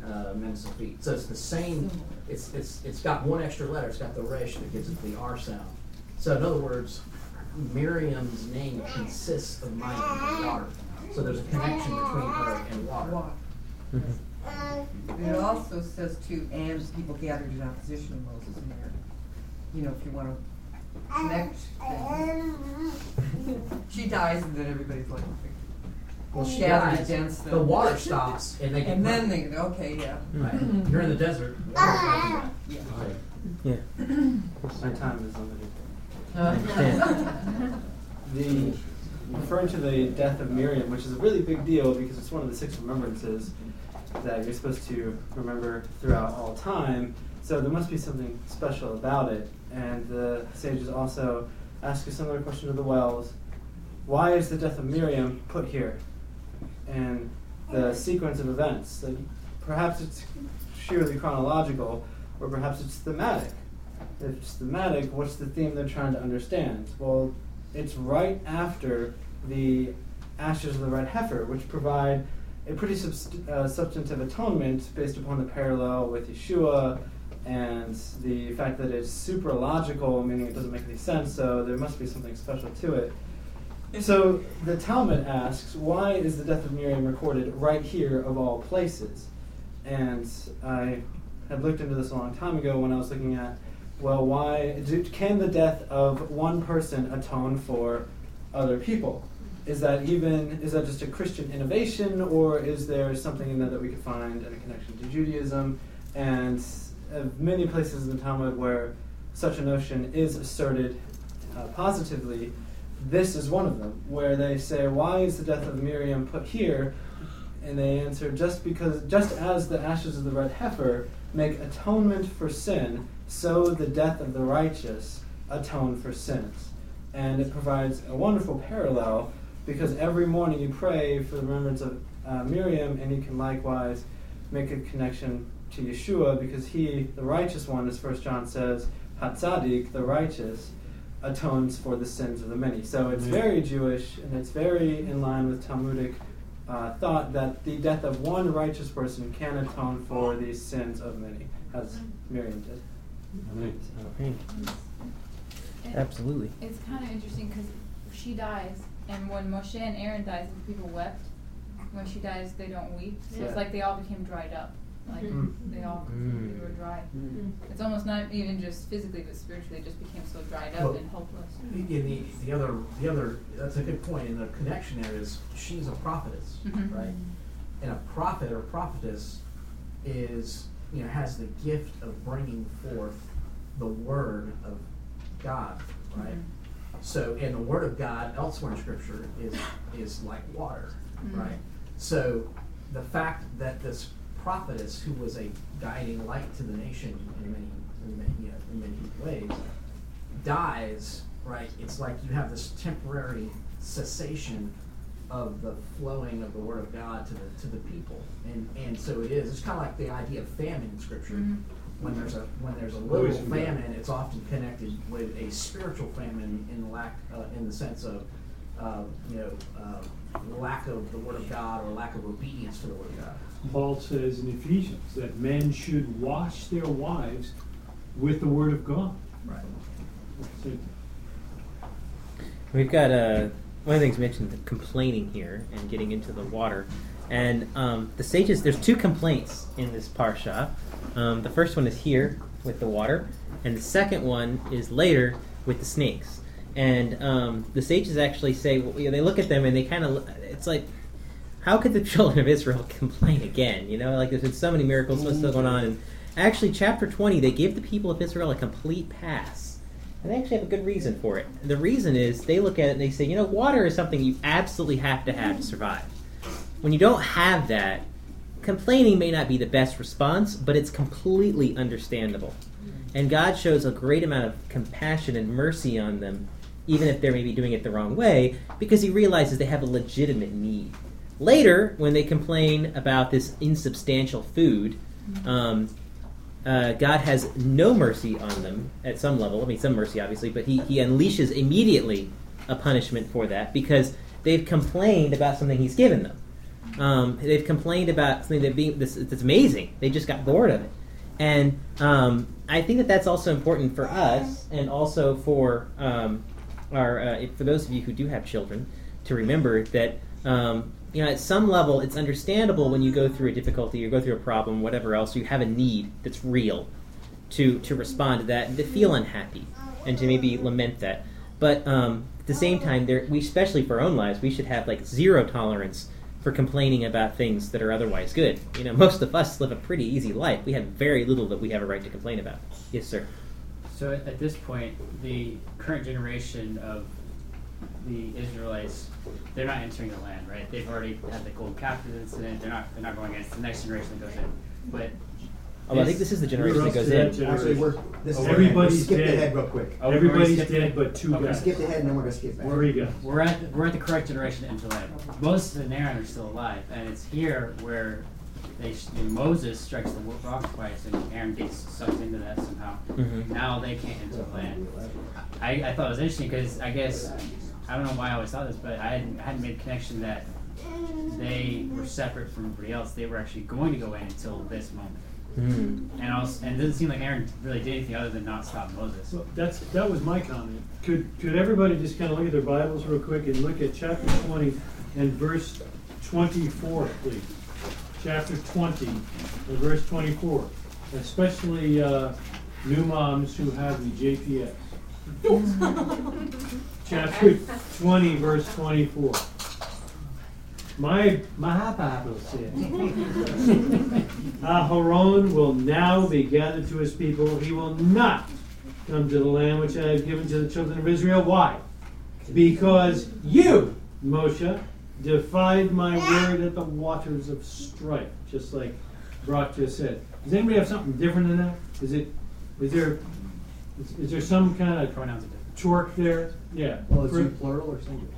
uh, Mem Sofit. So it's the same. It's it's it's got one extra letter. It's got the Resh that gives it the R sound. So in other words, Miriam's name consists of my name, daughter. So there's a connection between her and water. Water. And It also says too, and people gathered in opposition to Moses and Aaron. You know, if you wanna connect things. She dies and then everybody's like, Well, she gathered dies, against them. the water stops, and they get And then pregnant. they, okay, yeah. Right. You're in the desert. water's not Yeah. Yeah. My time is limited. Uh, *laughs* the referring to the death of Miriam, which is a really big deal because it's one of the six remembrances that you're supposed to remember throughout all time. So there must be something special about it. And the sages also ask a similar question to the wells: Why is the death of Miriam put here? And the sequence of events. Like, perhaps it's sheerly chronological, or perhaps it's thematic. If it's thematic, what's the theme they're trying to understand? Well, it's right after the ashes of the red heifer, which provide a pretty subst- uh, substantive atonement based upon the parallel with Yeshua and the fact that it's super logical, meaning it doesn't make any sense, so there must be something special to it. So the Talmud asks, why is the death of Miriam recorded right here of all places? And I had looked into this a long time ago when I was looking at, well, why do, can the death of one person atone for other people? Is that even is that just a Christian innovation, or is there something in that that we could find in a connection to Judaism? And uh, many places in the Talmud where such a notion is asserted uh, positively, this is one of them, where they say, "Why is the death of Miriam put here?" And they answer, "Just because, just as the ashes of the red heifer make atonement for sin, so the death of the righteous atone for sins." And it provides a wonderful parallel because every morning you pray for the remembrance of uh, Miriam, and you can likewise make a connection to Yeshua because he, the righteous one, as First John says, Hatzadik, the righteous, atones for the sins of the many. So it's very Jewish, and it's very in line with Talmudic uh, thought that the death of one righteous person can atone for the sins of many, as Miriam did. Absolutely. It's kind of interesting because she dies, and when Moshe and Aaron dies, the people wept. When she dies, they don't weep. So Yeah. it's like they all became dried up. Like Mm. they all Mm. completely were dry. Mm. It's almost not even just physically, but spiritually, they just became so dried up Well, and hopeless. Yeah, the, the other, the other, that's a good point. point, and the connection there is, she's a prophetess, Mhm. right? And a prophet or prophetess is, you know, has the gift of bringing forth the word of God, right? So, and the word of God elsewhere in scripture is, is like water, Mhm. right? So, the fact that this prophetess, who was a guiding light to the nation in many, in many, you know, in many ways, dies, right? It's like you have this temporary cessation of the flowing of the word of God to the to the people, and and so it is. It's kind of like the idea of famine in Scripture. Mhm. When there's a when there's a Always literal famine, it's often connected with a spiritual famine in the lack uh, in the sense of uh, you know uh, lack of the word of God or lack of obedience to the word of God. Paul says in Ephesians that men should wash their wives with the word of God. Right. So, We've got uh, one of the things mentioned, the complaining here and getting into the water. And um, the sages, there's two complaints in this parsha. Um, the first one is here with the water, and the second one is later with the snakes. And um, the sages actually say, well, you know, they look at them and they kind of, it's like, how could the *laughs* children of Israel complain again? You know, like there's been so many miracles still going on. And actually, chapter 20, they give the people of Israel a complete pass. And they actually have a good reason for it. The reason is they look at it and they say, you know, water is something you absolutely have to have to survive. When you don't have that, complaining may not be the best response, but it's completely understandable. And God shows a great amount of compassion and mercy on them, even if they're maybe doing it the wrong way, because He realizes they have a legitimate need. Later, when they complain about this insubstantial food, um, uh, God has no mercy on them at some level. I mean, some mercy, obviously, but he, he unleashes immediately a punishment for that because they've complained about something He's given them. Um, they've complained about something that being this that's amazing. They just got bored of it, and um, I think that that's also important for us, and also for um, our uh, for those of you who do have children to remember that um, you know at some level it's understandable when you go through a difficulty or go through a problem, whatever else, you have a need that's real to to respond to that and to feel unhappy and to maybe lament that. But um, at the same time, there we especially for our own lives, we should have like zero tolerance for complaining about things that are otherwise good. You know, most of us live a pretty easy life. We have very little that we have a right to complain about. Yes, sir. So at this point, the current generation of the Israelites, they're not entering the land, right? They've already had the gold captive incident. They're not. They're not going against the next generation that goes in. But Oh, I think this is the generation that goes in. Actually, we're, this is, Everybody's skip dead. ahead real quick. Oh, we're Everybody's skipping dead it? but two Okay. guys. Skip ahead and then we're gonna skip back. Where we go? We're at we're at the correct generation to enter the land. Moses and Aaron are still alive, and it's here where they Moses strikes the rock twice, and Aaron gets sucked into that somehow. Mhm. Now they can't enter the land. I, I thought it was interesting because I guess I don't know why I always thought this, but I hadn't, I hadn't made the connection that they were separate from everybody else. They were actually going to go in until this moment. Mhm. And also, and it doesn't seem like Aaron really did anything other than not stop Moses. Well, that's, that was my comment. Could, could everybody just kind of look at their Bibles real quick and look at chapter twenty and verse twenty-four, please? Chapter twenty and verse twenty-four, especially, uh, new moms who have the JPS. *laughs* Chapter twenty, verse twenty-four. My, my Bible says, Aharon will now be gathered to his people. He will not come to the land which I have given to the children of Israel. Why? Because you, Moshe, defied my word at the waters of strife, just like Brock just said. Does anybody have something different than that? Is it, is there, is, is there some kind of Pronouns are different. torque there? Yeah. Well, is it plural or singular?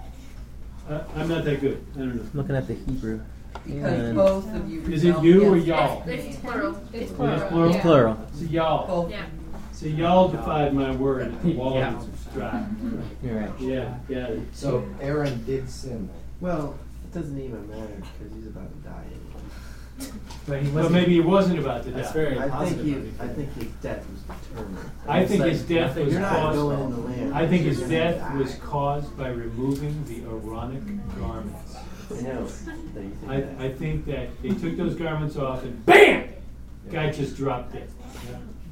I, I'm not that good. I don't know. I'm looking at the Hebrew. Because And- both of you. Is it you or y'all? against It's plural. It's It plural. is plural? yeah. Plural. So y'all. Both. Yeah. So y'all defied my word at the *laughs* waters Yeah. of strife. You're right. Yeah, got it. So Aaron did sin. Well, it doesn't even matter because he's about to die anyway. But he Well, wasn't. maybe he wasn't about to That's die. very I think he, of. I think his death was determined. I think his death was You're not going in the caused. land. I think You're his gonna death die. was caused by removing the Aaronic garments. I know that you think I, that. I think that they took those garments off and BAM! Guy just dropped dead.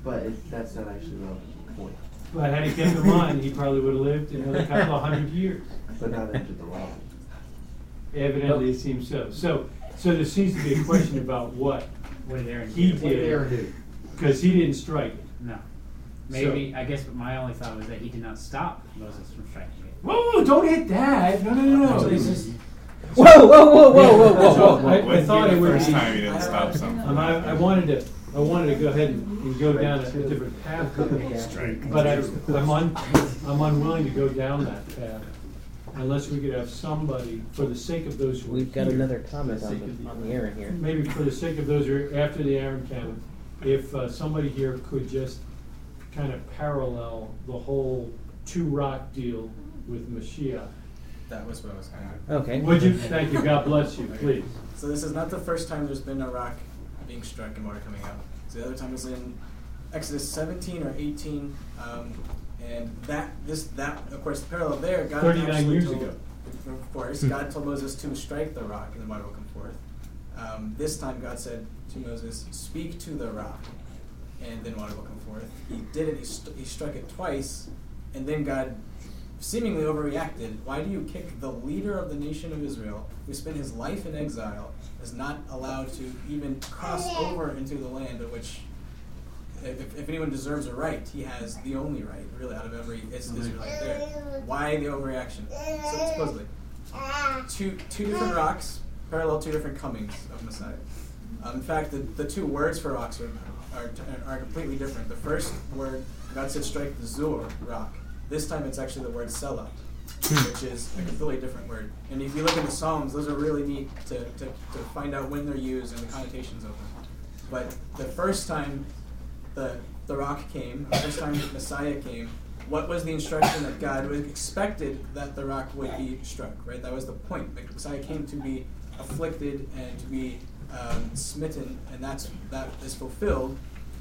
But it, that's not actually relevant to the point. But had he kept them on, he probably would have lived another couple of hundred years. But not entered the law. Evidently, it seems so. So, so there seems to be a question about what What did Aaron he do? What did Aaron did, do? because he didn't strike it. No. Maybe I guess, but my only thought was that he did not stop Moses from striking it. Whoa, don't hit that. No, no, no, no. So It's he's just- Whoa, whoa, whoa, whoa, whoa, whoa, So whoa. I, I thought it the would first be. time he didn't stop something. Um, I, I wanted to, I wanted to go ahead and, and go down a, a different path, Strike. but I, I'm un, I'm unwilling to go down that path unless we could have somebody, for the sake of those who are We've got here, another comment for on sake the, on the Aaron here. Maybe for the sake of those who are after the Aaron canon, if uh, somebody here could just kind of parallel the whole two rock deal with Mashiach. That was what I was going to Okay. Would you, thank you, God bless you, please. So this is not the first time there's been a rock being struck and water coming out. So the other time was in Exodus 17 or 18, um, and that this that of course the parallel there. God 39 actually years told, ago. Of course, God told Moses to strike the rock and the water will come forth. Um, this time God said to Moses, "Speak to the rock, and then water will come forth." He did it. He, st- he struck it twice, and then God seemingly overreacted. Why do you kick the leader of the nation of Israel, who spent his life in exile, is not allowed to even cross over into the land of which, if, if anyone deserves a right, he has the only right, really, out of every Is- Israelite there. Why the overreaction? So supposedly, two two different rocks parallel two different comings of Messiah. Um, in fact, the, the two words for rocks are, are, are completely different. The first word, God said, strike the Zur rock. This time it's actually the word Sela, which is a completely different word. And if you look in the Psalms, those are really neat to, to, to find out when they're used and the connotations of them. But the first time the, the rock came, the first time Messiah came, what was the instruction that God was expected that the rock would be struck, right? That was the point. The Messiah came to be afflicted and to be um, smitten, and that's that is fulfilled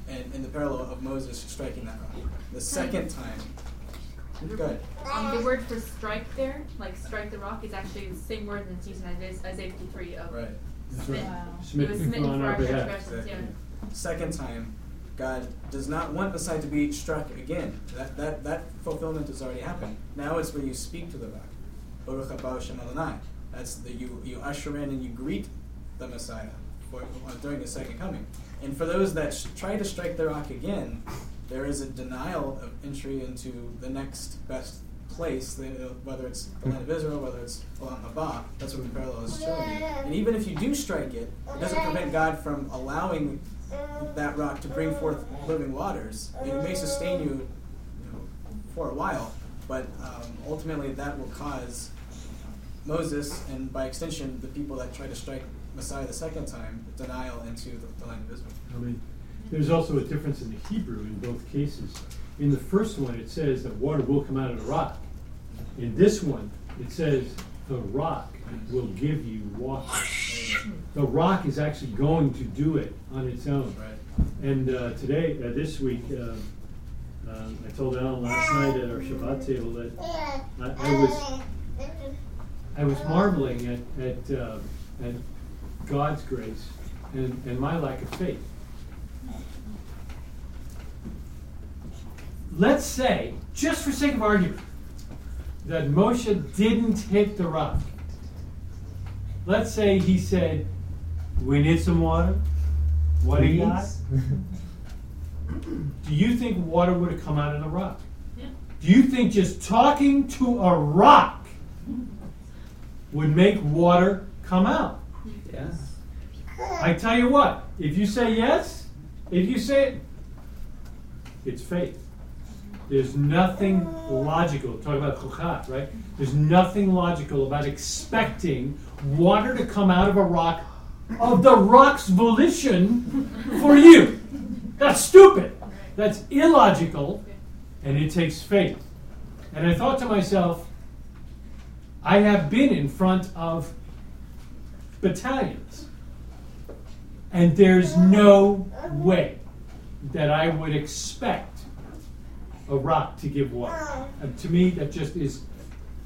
in, in the parallel of Moses striking that rock. The second time, good. Um, the word for strike there, like strike the rock, is actually the same word that's used in Isaiah, Isaiah 53 of Right. smitten. Wow. He was smitten for our transgressions, Exactly. yeah. Second time, God does not want the Messiah to be struck again. That, that, that fulfillment has already happened. Now it's where you speak to the rock. Baruch. That's the you you usher in and you greet the Messiah for, uh, during the second coming. And for those that sh- try to strike the rock again, there is a denial of entry into the next best place, uh, whether it's the land of Israel, whether it's Olam Haba. That's what the parallel is showing you. And even if you do strike it, it doesn't prevent God from allowing that rock to bring forth living waters. It may sustain you, you know, for a while, but um, ultimately that will cause Moses and by extension the people that try to strike Messiah the second time denial into the, the land of Israel. I mean, there's also a difference in the Hebrew in both cases. In the first one, it says that water will come out of the rock. In this one, it says the rock will give you water. The rock is actually going to do it on its own. And uh, today, uh, this week, uh, um, I told Alan last night at our Shabbat table that I, I was I was marveling at at, uh, at God's grace and, and my lack of faith. Let's say, just for sake of argument, that Moshe didn't hit the rock. Let's say he said, "We need some water." What do you got? Do you think water would have come out of the rock? Do you think just talking to a rock would make water come out? Yes. I tell you what, if you say yes, if you say it, it's faith. There's nothing logical. Talk about chukhat, right? There's nothing logical about expecting water to come out of a rock of the rock's volition for you. That's stupid. That's illogical, and it takes faith. And I thought to myself, I have been in front of battalions, and there's no way that I would expect a rock to give water. And to me, that just is,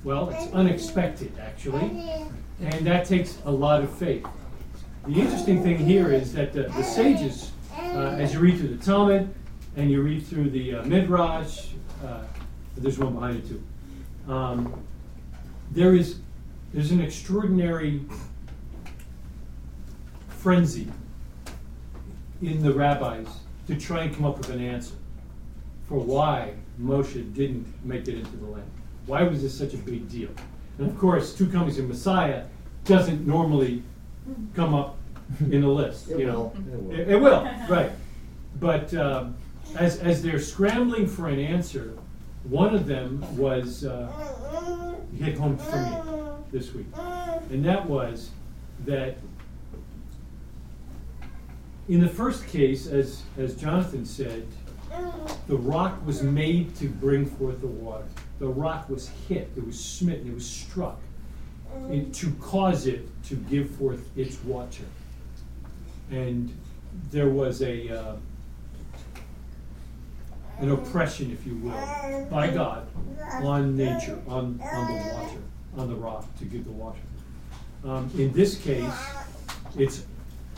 well, it's unexpected, actually, and that takes a lot of faith. The interesting thing here is that the, the sages, uh, as you read through the Talmud and you read through the uh, Midrash, uh, there's one behind it too. Um, there is there's an extraordinary frenzy in the rabbis to try and come up with an answer for why Moshe didn't make it into the land. Why was this such a big deal? And of course, two comings of Messiah doesn't normally come up in the list. It you know, will. It will. It, it will, *laughs* right? But um, as as they're scrambling for an answer, one of them was uh, hit home for me this week, and that was that in the first case, as as Jonathan said, the rock was made to bring forth the water. The rock was hit, it was smitten, it was struck it, to cause it to give forth its water. And there was a uh, an oppression, if you will, by God on nature, on, on the water, on the rock to give the water. Um, in this case, it's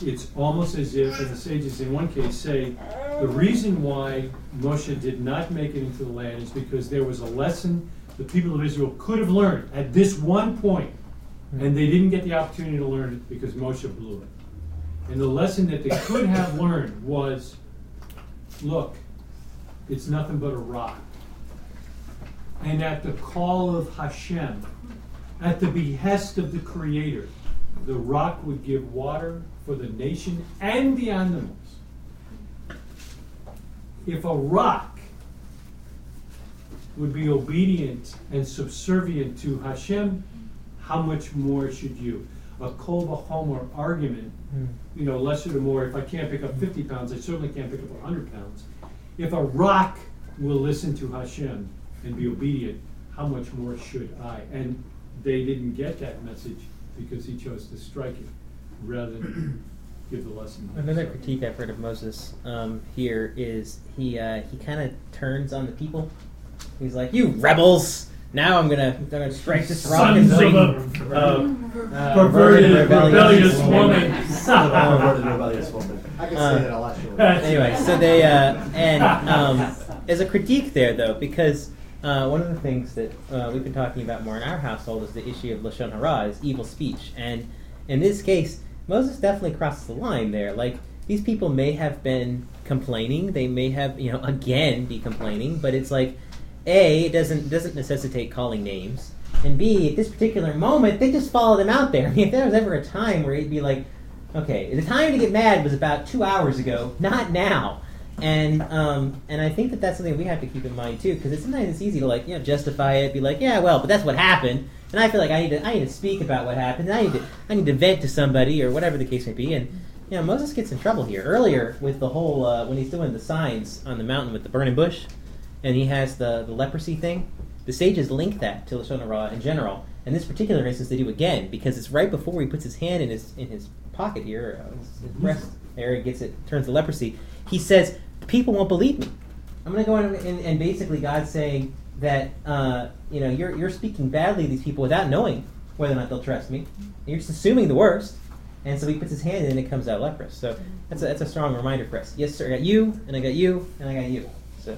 it's almost as if, and the sages in one case say, the reason why Moshe did not make it into the land is because there was a lesson the people of Israel could have learned at this one point, and they didn't get the opportunity to learn it because Moshe blew it. And the lesson that they could have learned was look, it's nothing but a rock. And at the call of Hashem, at the behest of the Creator, the rock would give water for the nation and the animals. If a rock would be obedient and subservient to Hashem, how much more should you? A kal vachomer argument, hmm. you know, lesser to more. If I can't pick up 50 pounds, I certainly can't pick up 100 pounds. if a rock will listen to Hashem and be obedient, how much more should I? And they didn't get that message because he chose to strike it rather than give the lesson. Another critique I've heard of Moses um, here is he uh, he kind of turns on the people. He's like, "You rebels! Now I'm gonna I'm gonna strike this rock and Sons of bring a- uh, perverted, rebellious woman." Um, Perverted, rebellious woman. *laughs* I can say uh, that a lot shorter. Anyway, so they uh, and um, there's a critique there though because. Uh, one of the things that uh, we've been talking about more in our household is the issue of lashon hara, is evil speech, and in this case, Moses definitely crosses the line there. Like these people may have been complaining, they may have, you know, again be complaining, but it's like, a, it doesn't doesn't necessitate calling names, and b, at this particular moment, they just follow them out there. I *laughs* mean, if there was ever a time where he'd be like, okay, the time to get mad was about two hours ago, not now. And um, and I think that that's something we have to keep in mind too, because it's sometimes it's easy to like you know justify it, be like, yeah, well, but that's what happened, and I feel like I need to I need to speak about what happened, and I need to I need to vent to somebody or whatever the case may be, and you know Moses gets in trouble here earlier with the whole uh, when he's doing the signs on the mountain with the burning bush, and he has the the leprosy thing. The sages link that to Lashon Hara in general. In this particular instance, they do again because it's right before he puts his hand in his in his pocket here, uh, his, his breast area, gets it turns to leprosy. He says, "People won't believe me." I'm going to go in and, and basically God's saying that uh, you know you're you're speaking badly to these people without knowing whether or not they'll trust me. You're just assuming the worst, and so he puts his hand in and it comes out leprous. So that's a, that's a strong reminder for us. Yes, sir. I got you, and I got you, and I got you. So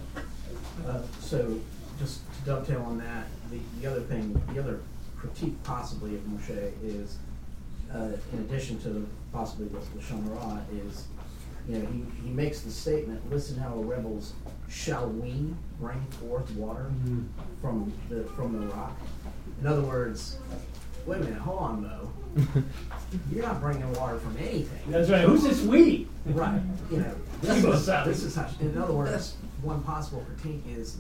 Uh, so, just to dovetail on that, the, the other thing, the other critique possibly of Moshe is, uh, in addition to possibly the Lashon Hara, is, you know, he, he makes the statement, listen how the rebels, shall we bring forth water Mm-hmm. from the, from the rock? In other words, wait a minute, hold on, Mo. *laughs* You're not bringing water from anything. That's right. Who's this we? Right. You know, *laughs* This is, this is how, in other words, one possible critique is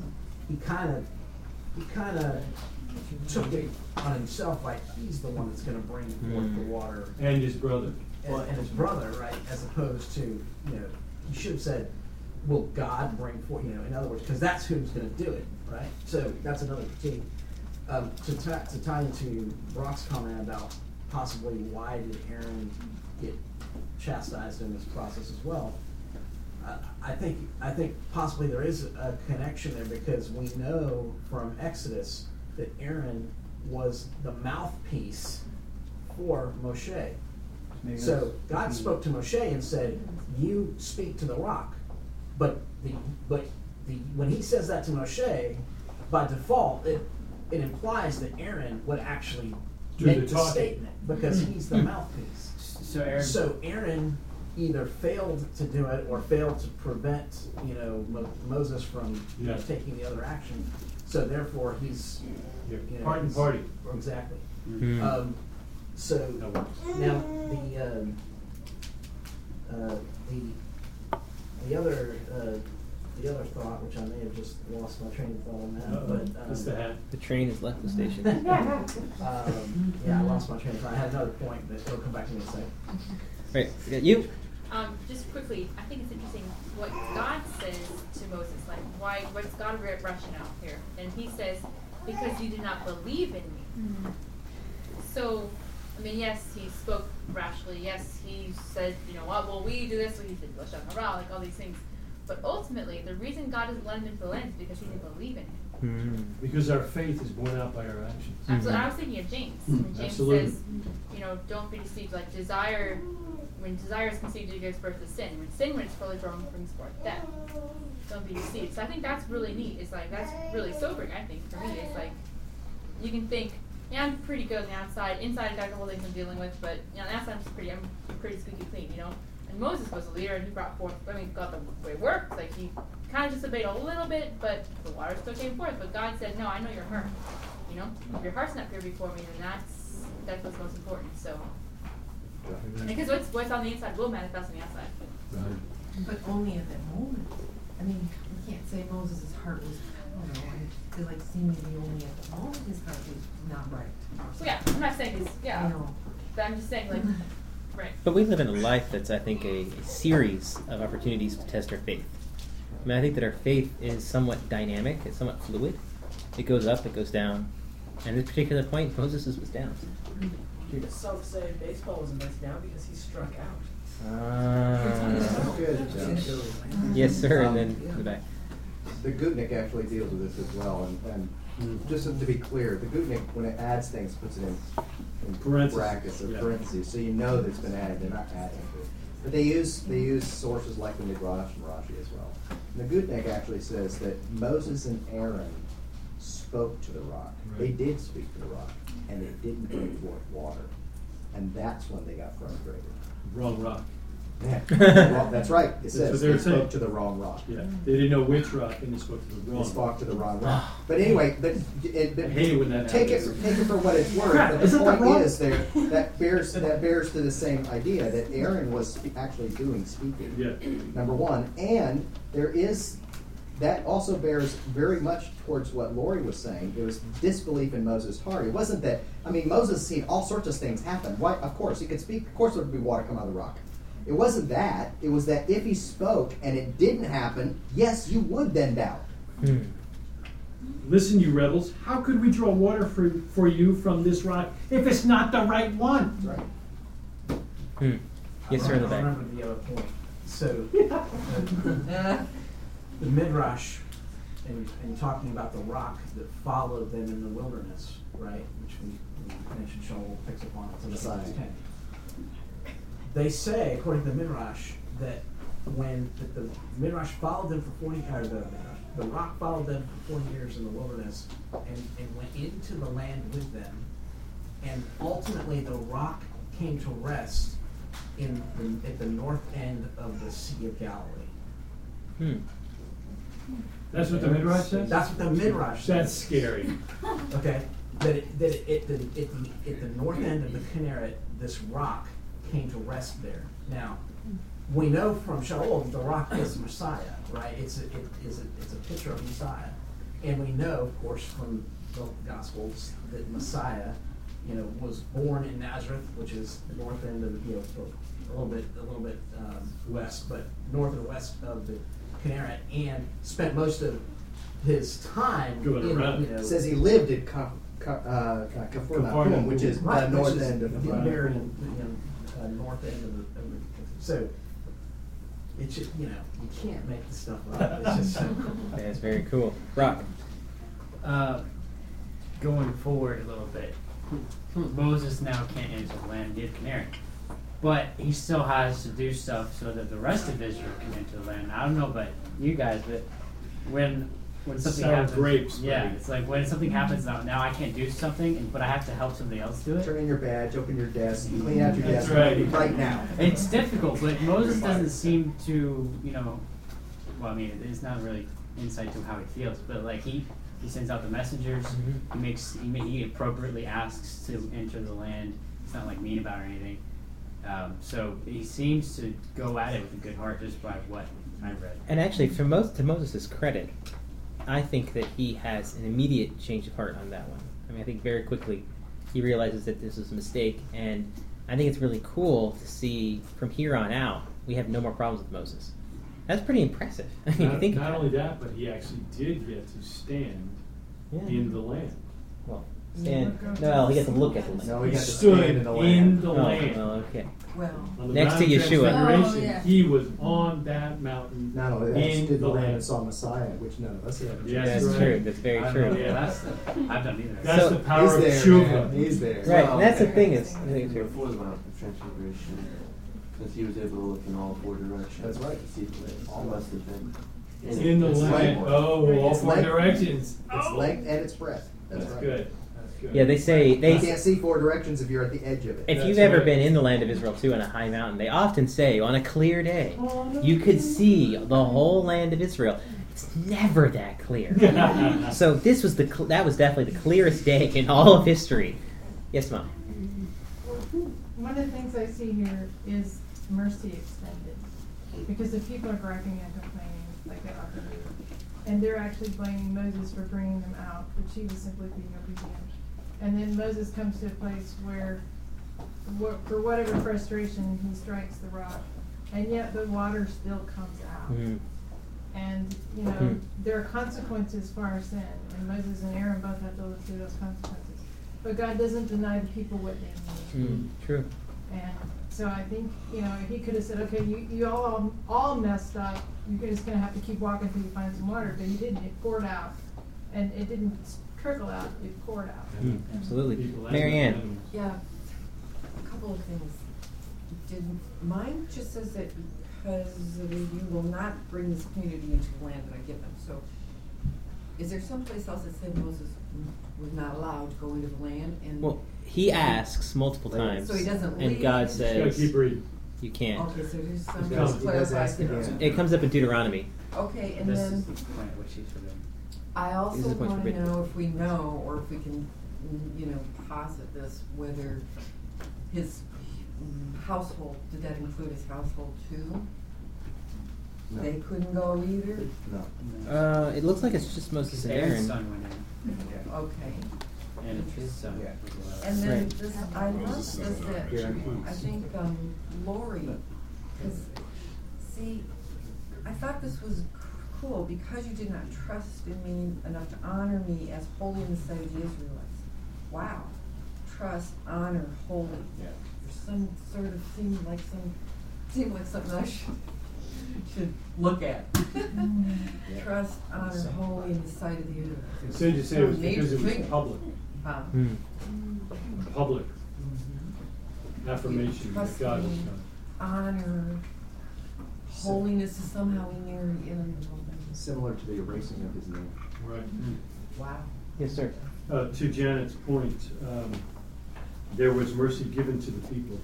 he kind of, he kind of took it on himself, like he's the one that's going to bring forth the water. And his brother. Well, and his brother, right, as opposed to, you know, you should have said, will God bring forth, you know, in other words, because that's who's going to do it, right? So that's another critique. Um, to, to tie into Brock's comment about possibly why did Aaron get chastised in this process as well, I- I think I think possibly there is a connection there because we know from Exodus that Aaron was the mouthpiece for Moshe. Maybe So God spoke to Moshe and said, "You speak to the rock," but the but the when He says that to Moshe, by default it it implies that Aaron would actually Do make the the, statement because he's the mouthpiece. So Aaron, So Aaron either failed to do it or failed to prevent, you know, Mo- Moses from you know, taking the other action. So therefore, he's Yeah, you know, part and party. Exactly. Hmm. Um, so now the um, uh, the the other uh, the other thought, which I may have just lost my train of thought on that, Uh-oh. but um, That's the hat. the train has left the station. *laughs* um, yeah, I lost my train of thought. I had another point, but it'll come back to me in a second. Right, we got you. Um, just quickly, I think it's interesting what God says to Moses. Like, why? What's God re- rushing out here? And He says, "Because you did not believe in me." So, I mean, yes, he spoke rashly. Yes, he said, you know, what? Well, we do this. So he did lashon hara, like all these things. But ultimately, the reason God doesn't let him into the land is because he didn't believe in him. Hmm. Because our faith is borne out by our actions. Absolutely. I hmm. was thinking of James. Hmm. When James Absolutely. says, you know, don't be deceived. Like desire, when desire is conceived, it gives birth to sin. When sin, when it's fully grown, brings forth death. Don't be deceived. So I think that's really neat. It's like that's really sobering. I think for me, it's like you can think, yeah, I'm pretty good on the outside. Inside, I got a couple things I'm dealing with, but you know, on the outside, I'm pretty, I'm pretty squeaky clean. You know. And Moses was a leader, and he brought forth. I mean, got the way it worked. Like he kind of disobeyed a little bit, but the water still came forth. But God said, "No, I know your heart. You know, if your heart's not pure before me, then that's that's what's most important." So, because what's what's on the inside will manifest on the outside. But only at that moment. I mean, we can't say Moses' heart was, you know, I feel like seemingly only at the moment his heart was not right. So yeah, I'm not saying he's yeah, I know. but I'm just saying like, *laughs* right. But we live in a life that's, I think, a, a series of opportunities to test our faith. I mean, I think that our faith is somewhat dynamic. It's somewhat fluid. It goes up, it goes down. And at this particular point, Moses was down. Some say baseball was a nice down because he struck out. Ah. Good. Yes, sir. Um, and then in the back. The Gutnick actually deals with this as well, and, and mm-hmm. just to be clear, the Gutnick, when it adds things, puts it in, in Parentheses, brackets or yeah. parentheses, so you know that it's been added, they're not adding to it. But they use, they use sources like the Midrash and Rashi as well. And the Gutnick actually says that Moses and Aaron spoke to the rock. They did speak to the rock, and it didn't bring forth water. And that's when they got frustrated. Wrong rock. Yeah, *laughs* Well, that's right. It says what they they were saying. spoke to the wrong rock. Yeah, they didn't know which rock, and they spoke to the wrong. They spoke to the wrong rock. But anyway, but, it, but I hate it when that take it happens. take it for what it's worth. Crap, but *laughs* isn't the that point wrong? is there that bears that bears to the same idea that Aaron was spe- actually doing speaking. Yeah. Number one, and there is that also bears very much towards what Lori was saying. There was disbelief in Moses' heart. It wasn't that I mean Moses seen all sorts of things happen. Why? Of course he could speak. Of course there would be water come out of the rock. It wasn't that. It was that if he spoke and it didn't happen, yes, you would then doubt. Listen, you rebels, how could we draw water for, for you from this rock if it's not the right one? That's right. Hmm. Yes, sir, in the I back. remember the other point. So, *laughs* uh, the midrash, and, and talking about the rock that followed them in the wilderness, right? Which we, we mentioned, Shaul picks up on it. in Messiah. Genesis 10. They say, according to the midrash, that when that the midrash followed them for forty, or the the rock followed them for forty years in the wilderness, and, and went into the land with them, and ultimately the rock came to rest in the, at the north end of the Sea of Galilee. Hmm. That's what the Midrash says? That's what the Midrash says. That's scary. *laughs* Okay, that it, that it, at the, at the, at the north end of the Kinneret, this rock came to rest there. Now, we know from Shaul that the rock is Messiah, right? It's a, it is a, it's a picture of Messiah. And we know, of course, from the Gospels that Messiah, you know, was born in Nazareth, which is the north end of, you know, a little bit, a little bit um, west, but north and west of the Kinneret, and spent most of his time Going in, around. you know, says he lived at Ka, Ka, uh, Capernaum, Capernaum. which is Right, the north end of the the very, you know, uh, north end of the, of the, so, it's just, you know, you can't make this stuff up, it's just so *laughs* cool. That's very cool. Rock. Uh, going forward a little bit, Moses now can't enter the land of Canaan, but he still has to do stuff so that the rest of Israel can enter the land. I don't know about you guys, but when when something Sour happens, grapes, yeah, maybe. it's like when something happens now, now I can't do something, and- but I have to help somebody else do it. Turn in your badge, open your desk, clean out your That's desk right. right now. It's difficult, but Moses doesn't seem to, you know, well, I mean, it's not really insight to how he feels, but like he, he sends out the messengers. He makes he, ma- he appropriately asks to enter the land. It's not like mean about it or anything. Um, so he seems to go at it with a good heart, just by what I read. And actually, for Moses, to Moses' credit, I think that he has an immediate change of heart on that one. I mean, I think very quickly he realizes that this was a mistake, and I think it's really cool to see from here on out we have no more problems with Moses. That's pretty impressive. *laughs* I mean, Not, think not only that, but he actually did get to stand Yeah. in the land. Well, stand. No, he got to look at the land. No, he He got to stood stand in the in land. the Oh, land. well, okay. Well, Next Mount to of Yeshua. Oh, yeah. He was on that mountain Not only that, he in stood in the the land and saw Messiah, which none of us have. Yeah, That's right. true. That's very I true. know, yeah, that's *laughs* I've done either. That's So- the power of there, tshuva. He's there. Right, Well, and that's the thing is, I think it's true. Before the Mount of Transfiguration, because he was able to look in all four directions. That's right. To see the land. All must have been. In the land. Oh, all four directions. It's length and its breadth. That's, That's right. good. That's good. Yeah, they say they. You can't see four directions if you're at the edge of it. If That's you've ever right. been in the land of Israel too, on a high mountain, they often say on a clear day, oh, you could see the whole land of Israel. It's never that clear. *laughs* so this was the cl- that was definitely the clearest day in all of history. Yes, mom. Mm-hmm. One of the things I see here is mercy extended, because the people are griping and complaining like they often do. And they're actually blaming Moses for bringing them out, but she was simply being obedient. And then Moses comes to a place where, for whatever frustration, he strikes the rock, and yet the water still comes out. Mm. And, you know, Hmm. there are consequences for our sin, and Moses and Aaron both have to live through those consequences. But God doesn't deny the people what they need. Mm, true. And so I think, you know, he could have said, okay, you, you all, all messed up, you're just gonna have to keep walking until you find some water, but he didn't, it poured out. And it didn't trickle out, you pour it poured out. Mm, absolutely. People and Mary Ann. animals. Yeah, a couple of things. Did, mine just says that because you will not bring this community into the land that I give them, so is there someplace else that said Moses was not allowed to go into the land and? Well, he asks multiple times. So times, he doesn't and? God says, "You can't." Okay, so there's some He does- he does clarify ask things. again. It comes up in Deuteronomy. Okay, and this then is the point at which he's forbidden. I also is the wanna forbidden. know if we know, or if we can, you know, posit this, whether his household, did that include his household too? No. They couldn't go either? No. Uh, it looks like it's just Moses and Aaron's Aaron. son went in, Okay. and his son was allowed. And then Right. this, I love this that, Guarantees. I think, um, Lori, cause, see, I thought this was c- cool, because you did not trust in me enough to honor me as holy in the sight of the Israelites. Wow, trust, honor, holy. Yeah. There's some sort of seemed like some, seemed like something I should, should look at. *laughs* Trust, honor, holy in the sight of the Israelites. It's safe to say it was because it was thing. public, Huh. Mm. public affirmation that Trust God was me, done. honor, holiness is somehow in there, in Similar to the erasing of his name. Right. Wow. Yes, sir. Uh, to Janet's point, um, there was mercy given to the people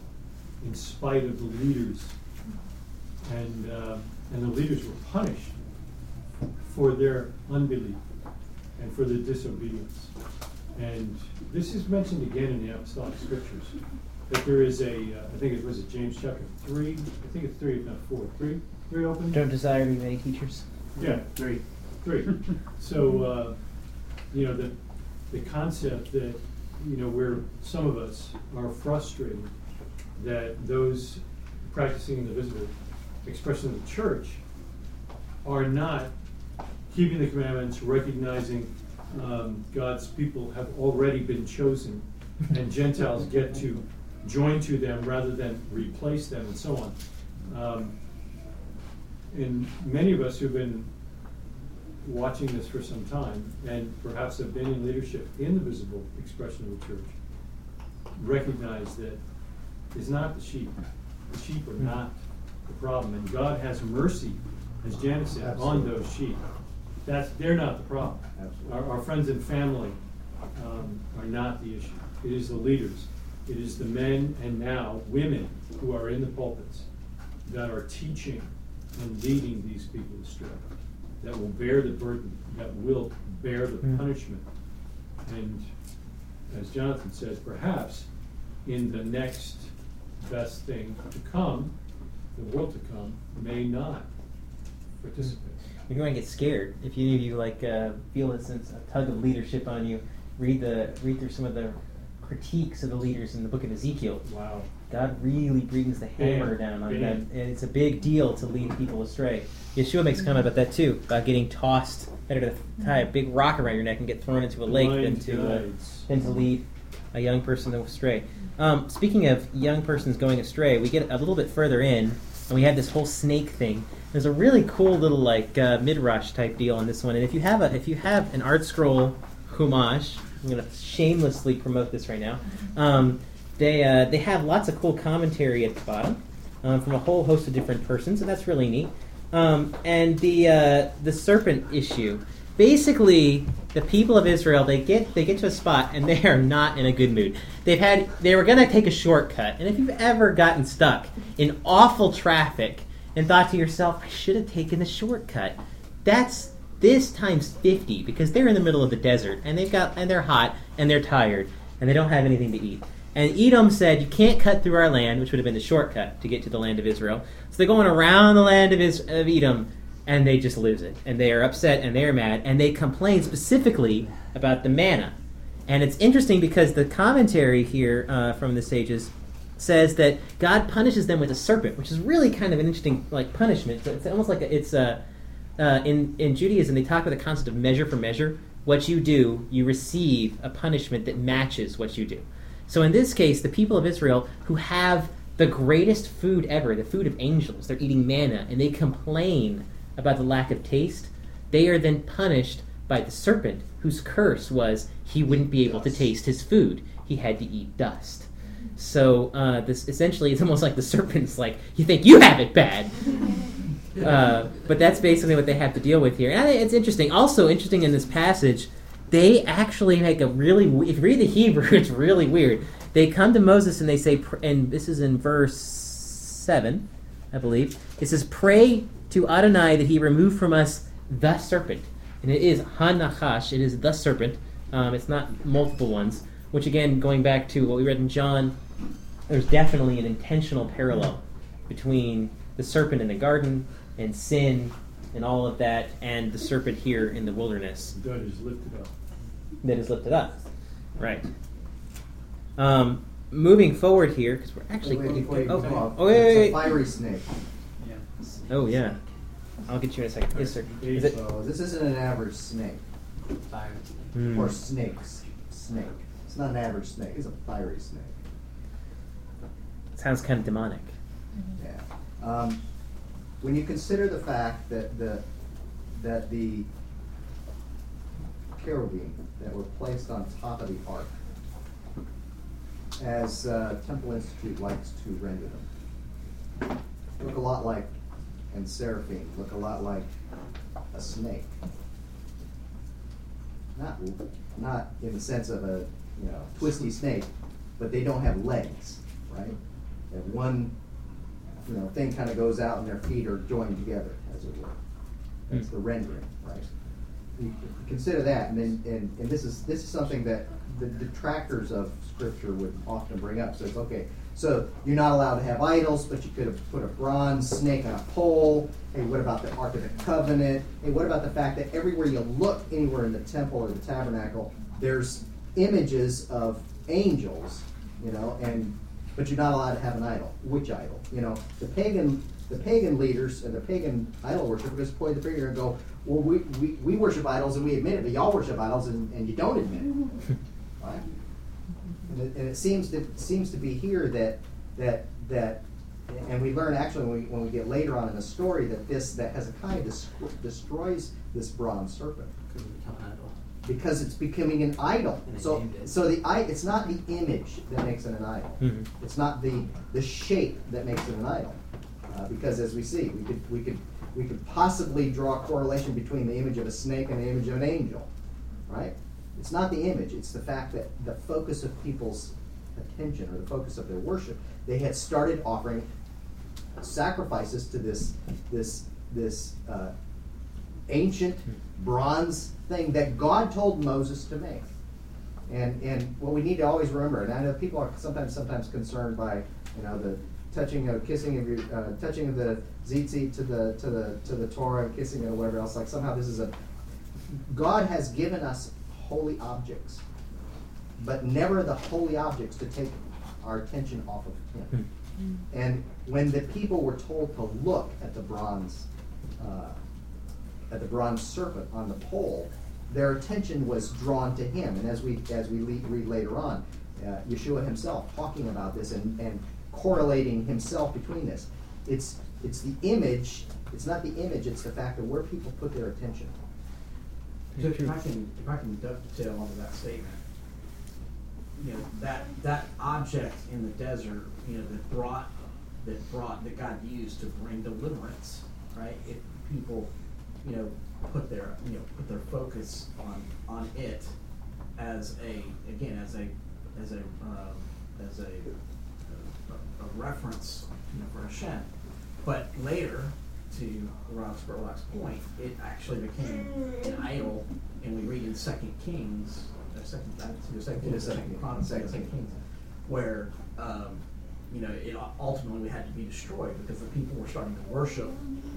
in spite of the leaders. And, uh, and the leaders were punished for their unbelief and for their disobedience. And this is mentioned again in the apostolic scriptures, that there is a, uh, I think it was it James chapter three, I think it's three, if not four, three, three open? Don't desire to be many teachers. Yeah, three, three. *laughs* So, uh, you know, the, the concept that, you know, where some of us are frustrated that those practicing in the visible expression of the church are not keeping the commandments, recognizing um, God's people have already been chosen, and Gentiles get to join to them rather than replace them, and so on. Um, and many of us who've been watching this for some time, and perhaps have been in leadership in the visible expression of the church, recognize that it's not the sheep. The sheep are not the problem, and God has mercy, as Janet said, on those sheep. That's, they're not the problem. Our, our friends and family um, are not the issue. It is the leaders. It is the men and now women who are in the pulpits that are teaching and leading these people astray, that will bear the burden, that will bear the Hmm. punishment. And as Jonathan says, perhaps in the next best thing to come, the world to come, may not participate. You're going to get scared if any of you like uh, feel a sense a tug of leadership on you. Read the read through some of the critiques of the leaders in the book of Ezekiel. Wow. God really brings the hammer down on them, and it's a big deal to lead people astray. Yeshua makes a comment about that too, about getting tossed. Better to tie a big rock around your neck and get thrown into a lake than to uh, than to lead a young person astray. Um, speaking of young persons going astray, we get a little bit further in, and we have this whole snake thing. There's a really cool little like uh, midrash type deal on this one, and if you have a if you have an art scroll Chumash, I'm going to shamelessly promote this right now. Um, they uh, they have lots of cool commentary at the bottom um, from a whole host of different persons, and that's really neat. Um, and the uh, the serpent issue, basically, the people of Israel they get they get to a spot and *laughs* they are not in a good mood. They've had they were to take a shortcut, and if you've ever gotten stuck in awful traffic and thought to yourself, I should have taken the shortcut, that's this times 50 because they're in the middle of the desert and they've got and they're hot and they're tired and they don't have anything to eat. And Edom said, You can't cut through our land, which would have been the shortcut to get to the land of Israel. So they're going around the land of, Is- of Edom and they just lose it. And they are upset and they are mad and they complain specifically about the manna. And it's interesting because the commentary here uh, from the sages says that God punishes them with a serpent, which is really kind of an interesting like punishment. So it's almost like a, it's a uh, in in Judaism, they talk about the concept of measure for measure. What you do, you receive a punishment that matches what you do. So in this case, the people of Israel who have the greatest food ever, the food of angels, they're eating manna, and they complain about the lack of taste. They are then punished by the serpent, whose curse was he wouldn't be able to taste his food. He had to eat dust. So uh, this essentially it's almost like the serpent's like, you think you have it bad. *laughs* Uh, but that's basically what they have to deal with here. And I think it's interesting. Also interesting in this passage, they actually make a really. If you read the *laughs* Hebrew, it's really weird. They come to Moses and they say, and this is in verse seven, I believe. It says, "Pray to Adonai that He remove from us the serpent." And it is Hanachash. It is the serpent. Um, it's not multiple ones. Which again, going back to what we read in John, there's definitely an intentional parallel between the serpent in the garden and sin and all of that, and the serpent here in the wilderness God is lifted up. That is lifted up. Right. Um, moving forward here, because we're actually Wait, getting. wait, oh, wait. oh, wait, wait, wait. It's a fiery snake. Oh yeah. I'll get you in a second. Yes, sir. Is it? So this isn't an average snake. Hmm. Or snakes. Snake. It's not an average snake. It's a fiery snake. Sounds kind of demonic. Yeah. Um, when you consider the fact that the that the cherubim that were placed on top of the ark, as uh, Temple Institute likes to render them, look a lot like, and seraphim look a lot like a snake. Not not in the sense of a you know twisty snake, but they don't have legs, right? They have one you know, thing kind of goes out and their feet are joined together, as it were. That's the rendering, right? Consider that, and then, and, and this is, this is something that the detractors of scripture would often bring up. So it's, okay, so you're not allowed to have idols, but you could have put a bronze snake on a pole. Hey, what about the Ark of the Covenant? Hey, what about the fact that everywhere you look, anywhere in the temple or the tabernacle, there's images of angels, you know, and but you're not allowed to have an idol. Which idol? You know, the pagan the pagan leaders and the pagan idol worshippers just point the finger and go, well, we, we, we worship idols and we admit it, but y'all worship idols and, and you don't admit it, *laughs* right? And it, and it seems to seems to be here that that that, and we learn actually when we, when we get later on in the story that this that Hezekiah destroy, destroys this bronze serpent because it's becoming an idol. And So, it. so the i it's not the image that makes it an idol. Mhm. It's not the the shape that makes it an idol. Uh, because as we see, we could we could we could possibly draw a correlation between the image of a snake and the image of an angel, right? It's not the image; it's the fact that the focus of people's attention or the focus of their worship, they had started offering sacrifices to this this this uh, ancient bronze thing that God told Moses to make. And and what we need to always remember, and I know people are sometimes sometimes concerned by you know the touching of kissing of your uh, touching of the tzitzit to the to the to the Torah and kissing it or whatever else. Like somehow this is a God has given us holy objects, but never the holy objects to take our attention off of Him. And when the people were told to look at the bronze, uh, at the bronze serpent on the pole, their attention was drawn to him. And as we as we read later on, uh, Yeshua himself talking about this and, and correlating himself between this. It's it's the image. It's not the image. It's the fact of where people put their attention. So if I can, if I can dovetail onto that statement, you know, that, that object in the desert, you know, that brought, that brought, that God used to bring deliverance, right? If people, you know, put their, you know, put their focus on, on it as a, again, as a, as a, um, as a, reference, you know, for Hashem. But later, to Rob Spurlock's point, it actually became an idol, and we read in Second Kings, uh, Second, it Second It Second. Chronicles, Second Second Kings, where um, you know it ultimately had to be destroyed because the people were starting to worship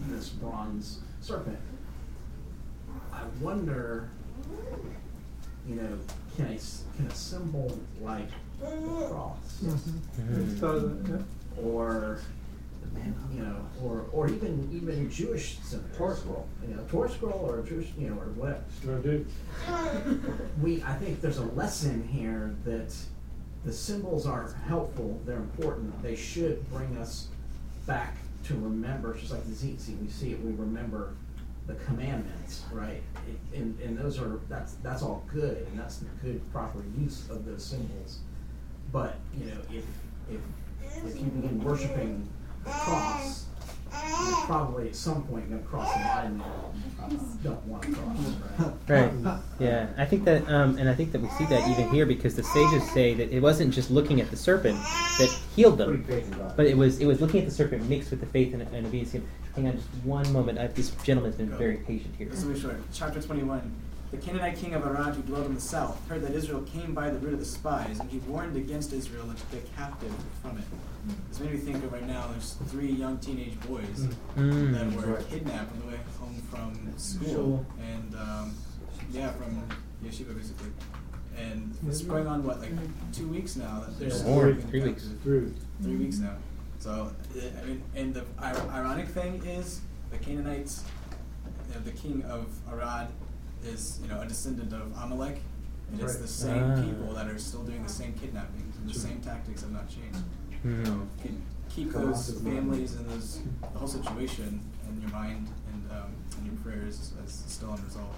this bronze serpent. I wonder, you know, can a can a symbol like cross, Mhm. It's thought of or you know, or, or even even Jewish symbols. Torah scroll. You know, Torah scroll or Jewish, you know, or whatever. Sure do. *laughs* We, I think there's a lesson here that the symbols are helpful, they're important, they should bring us back to remember, just like the tzitzit, we see it, we remember the commandments, right? It- And, and those are, that's, that's all good, and that's the good, proper use of those symbols. But, you know, if, if, if you begin worshiping the cross, you're probably at some point gonna cross the line that you don't want to cross, right? Right. Yeah, I think that, um, and I think that we see that even here because the sages say that it wasn't just looking at the serpent that healed them, but it was it was looking at the serpent mixed with the faith and, and obedience. Hang on, just one moment. I, this gentleman's been very patient here. This will be short. Chapter 21. The Canaanite king of Arad, who dwelt in the south, heard that Israel came by the route of the spies, and he warned against Israel and took the captive from it. This made me think of right now, there's three young teenage boys Mm. that were Right. kidnapped on the way home from school. School. And, um, yeah, from yeshiva, basically. And it's going on, what, like two weeks now that they're Yeah. still More, three weeks. captivity. Three. Three weeks now. So, I- I mean, and the ironic thing is, the Canaanites, you know, the king of Arad is, you know, a descendant of Amalek, and it's the same Ah. people that are still doing the same kidnappings, and the Sure. same tactics have not changed. So, keep, keep those families and those, the whole situation in your mind and, um, in your prayers as still unresolved.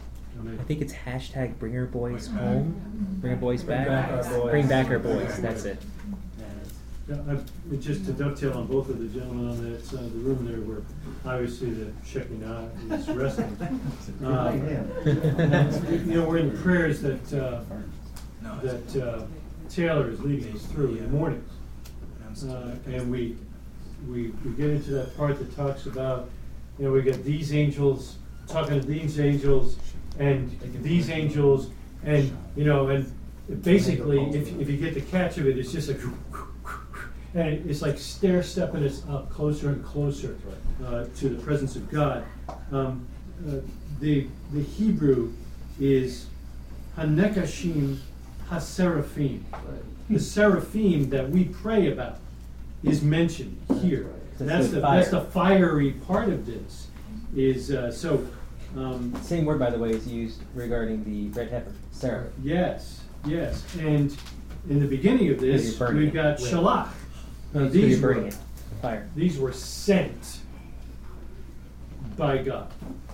I think it's hashtag Bring Our Boys Boys back. Home. Bring Our Boys Bring back. back boys. Bring back our boys. That's it. Yeah, I- Just to dovetail on both of the gentlemen on that side of the room there, where obviously the Shekinah is resting. *laughs* Um, and, You know, we're in the prayers that, uh, that uh, Taylor is leading us through in the mornings. Uh, And we, we, we get into that part that talks about, you know, we get these angels, talking to these angels, and these angels, and, you know, and basically, if, if you get the catch of it, it's just like, *laughs* and it's like stair stepping us up closer and closer uh, to the presence of God. Um, uh, the, the Hebrew is HaNechashim HaSeraphim. The seraphim that we pray about is mentioned here. That's That's the that's the fiery part of this. Is uh, so. Um, Same word, by the way, is used regarding the red heifer, Sarah. Yes, yes. And in the beginning of this, we've got Shalach. Now, Because these you're burning were, it. Fire. these were sent by God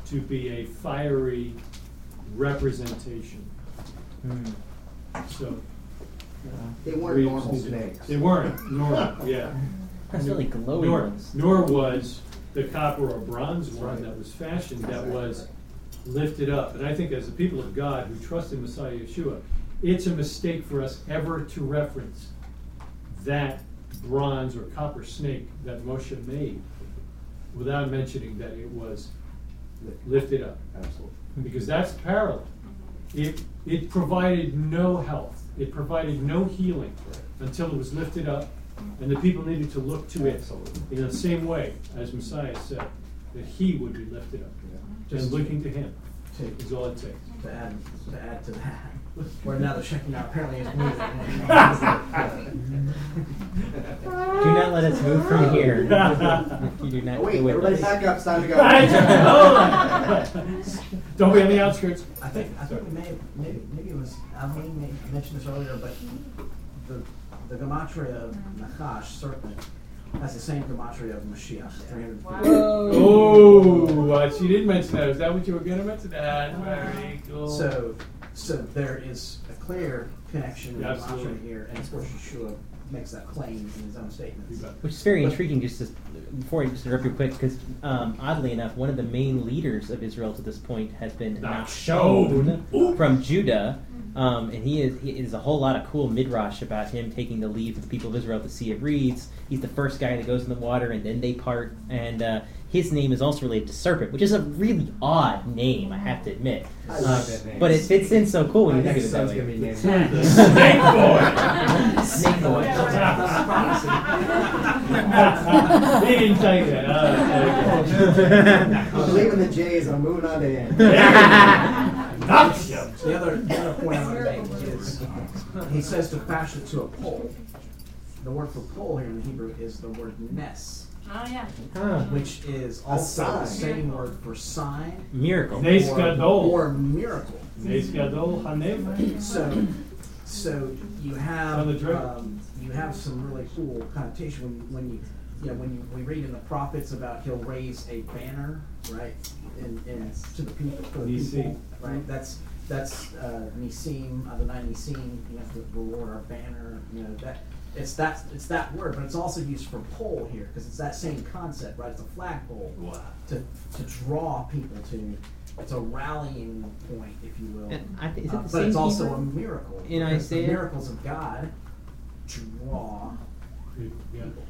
to be a fiery representation. Hmm. So. uh, They weren't we- normal snakes. They weren't normal, yeah. *laughs* That's really glowy nor, ones. Nor was the copper or bronze one that was fashioned that was lifted up. And I think as the people of God who trust in Messiah Yeshua, it's a mistake for us ever to reference that bronze or copper snake that Moshe made without mentioning that it was lifted up. Absolutely. Because that's parallel. It, it provided no health, it provided no healing until it was lifted up, and the people needed to look to it in the same way as Messiah said, that he would be lifted up. Just And looking to him to- is all it takes. to add, to add to that, where now the Shekinah apparently is needed. Do not let us move from here. if *laughs* you do not Wait, with everybody back up, it's time to go. Don't be on the outskirts. I think, I think we may, have- maybe, maybe it was, Adeline may have mentioned this earlier, but the, the gematria of Nachash, serpent, has the same gematria of Mashiach, three hundred fifty. Oh, uh, she did mention that. Is that what you were going to mention? That's very cool. So, so there is a clear connection in Yeah, the absolutely. here, and of course Yeshua makes that claim in his own statements. Which is very But- intriguing. Just to, before I just interrupt you quick, because um, oddly enough, one of the main leaders of Israel to this point has been Nachshon. Nachshon from Judah, um, and he is he is a whole lot of cool midrash about him taking the lead for the people of Israel at the Sea of Reeds. He's the first guy that goes in the water, and then they part. And uh, his name is also related to serpent, which is a really odd name, I have to admit. I Uh, like that name. But it fits in so cool when My you think of it that way. gonna be named *laughs* *laughs* Snake boy. *laughs* Snake boy. They didn't tell you that. I'm leaving the J's, I'm moving on to N. The other, the other *laughs* point I want to make is, he says to fashion it to a pole. The word for pole here in the Hebrew is the word nes. Oh, yeah. Huh. which is also the sign. same word for sign Miracle. Nes or, gadol. or miracle. Nes gadol haneva. So, so you have On the drip. um, you have some really cool connotation when, when you you know when you, we read in the prophets about he'll raise a banner right in, in to the people for the Nisi. people right that's that's uh, Nisim uh, the nine Nisim you know the, the Lord our banner you know that it's that it's that word but it's also used for pole here because it's that same concept right it's a flagpole to to draw people to it's a rallying point if you will And I think- is it Uh, the but it's also a miracle In because the Isaiah? miracles of God draw people.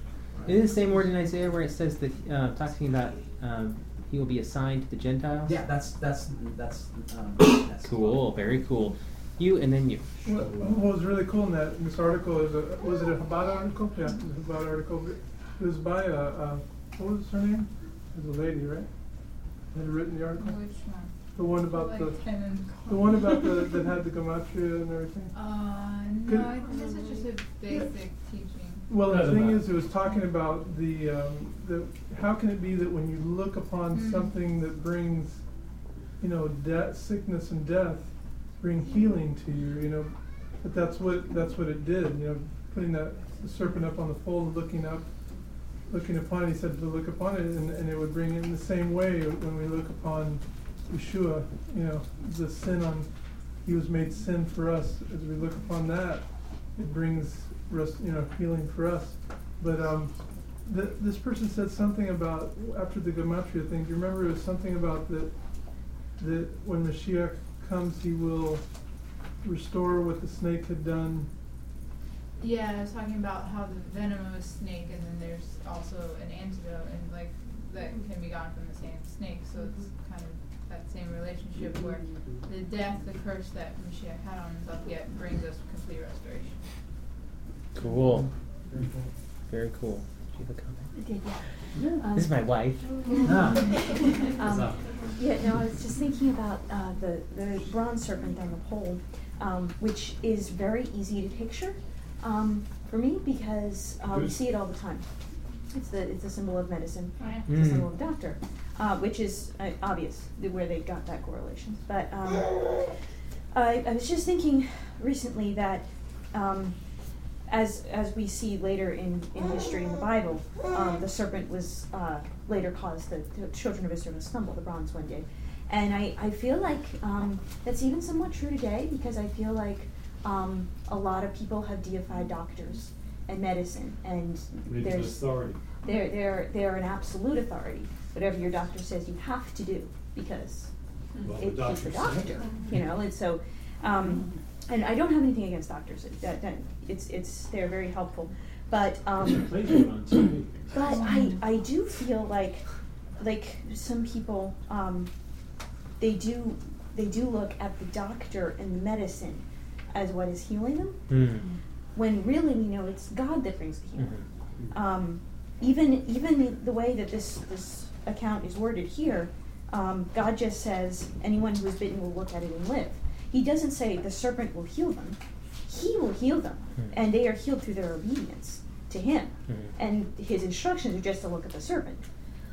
Is it the same word in Isaiah where it says that uh, talking about um, he will be assigned to the Gentiles? Yeah, that's that's that's um, that's *coughs* Cool, very cool. You and then you. What, what was really cool in that in this article is a was it a Chabad article? Yeah, it was a Chabad article. It was by a, a what was her name? It was a lady, right? Had written the article. Which one? The one about Like the the one about the that *laughs* had the gematria and everything. Uh, Could- no, I think this is just a basic teaching. Well, the thing is, it was talking about the, um, the, how can it be that when you look upon Mm. something that brings, you know, death, sickness and death, bring healing to you, you know, but that's what, that's what it did, you know, putting that serpent up on the pole and looking up, looking upon it, he said to look upon it, and, and it would bring it in the same way when we look upon Yeshua, you know, the sin on, he was made sin for us, as we look upon that, it brings rest, you know, healing for us. But um, th- this person said something about after the gematria thing. Do you remember it was something about that that when Mashiach comes, he will restore what the snake had done. Yeah, I was talking about how the venom of a snake, and then there's also an antidote, and like that can be gotten from the same snake. So it's kind of that same relationship where the death, the curse that Mashiach had on himself, yet brings us complete restoration. Cool. Very cool. Do you have a comment? I did, yeah. Um, This is my wife. *laughs* um, yeah, no, I was just thinking about uh, the, the bronze serpent on the pole, um, which is very easy to picture um, for me because uh, we see it all the time. It's the it's a symbol of medicine. Oh, yeah. It's a Mm. symbol of doctor, uh, which is uh, obvious where they got that correlation. But um, I, I was just thinking recently that um, as as we see later in, in history in the Bible, um, the serpent was uh, later caused the, the children of Israel to stumble. The bronze one did, and I, I feel like um, that's even somewhat true today because I feel like um, a lot of people have deified doctors and medicine, and there's authority. they're they're they're an absolute authority. Whatever your doctor says, you have to do because Well, the it's the doctor doctor, you know. And so, um, and I don't have anything against doctors. That, that it's it's they're very helpful, but um, Plays one on TV. but I I do feel like like some people um, they do they do look at the doctor and the medicine as what is healing them Mm. when really we know it's God that brings the healing. Mm-hmm. Um, even even the way that this this account is worded here, um, God just says anyone who is bitten will look at it and live. He doesn't say the serpent will heal them. He will heal them, Hmm. and they are healed through their obedience to Him. Mhm. And His instructions are just to look at the serpent,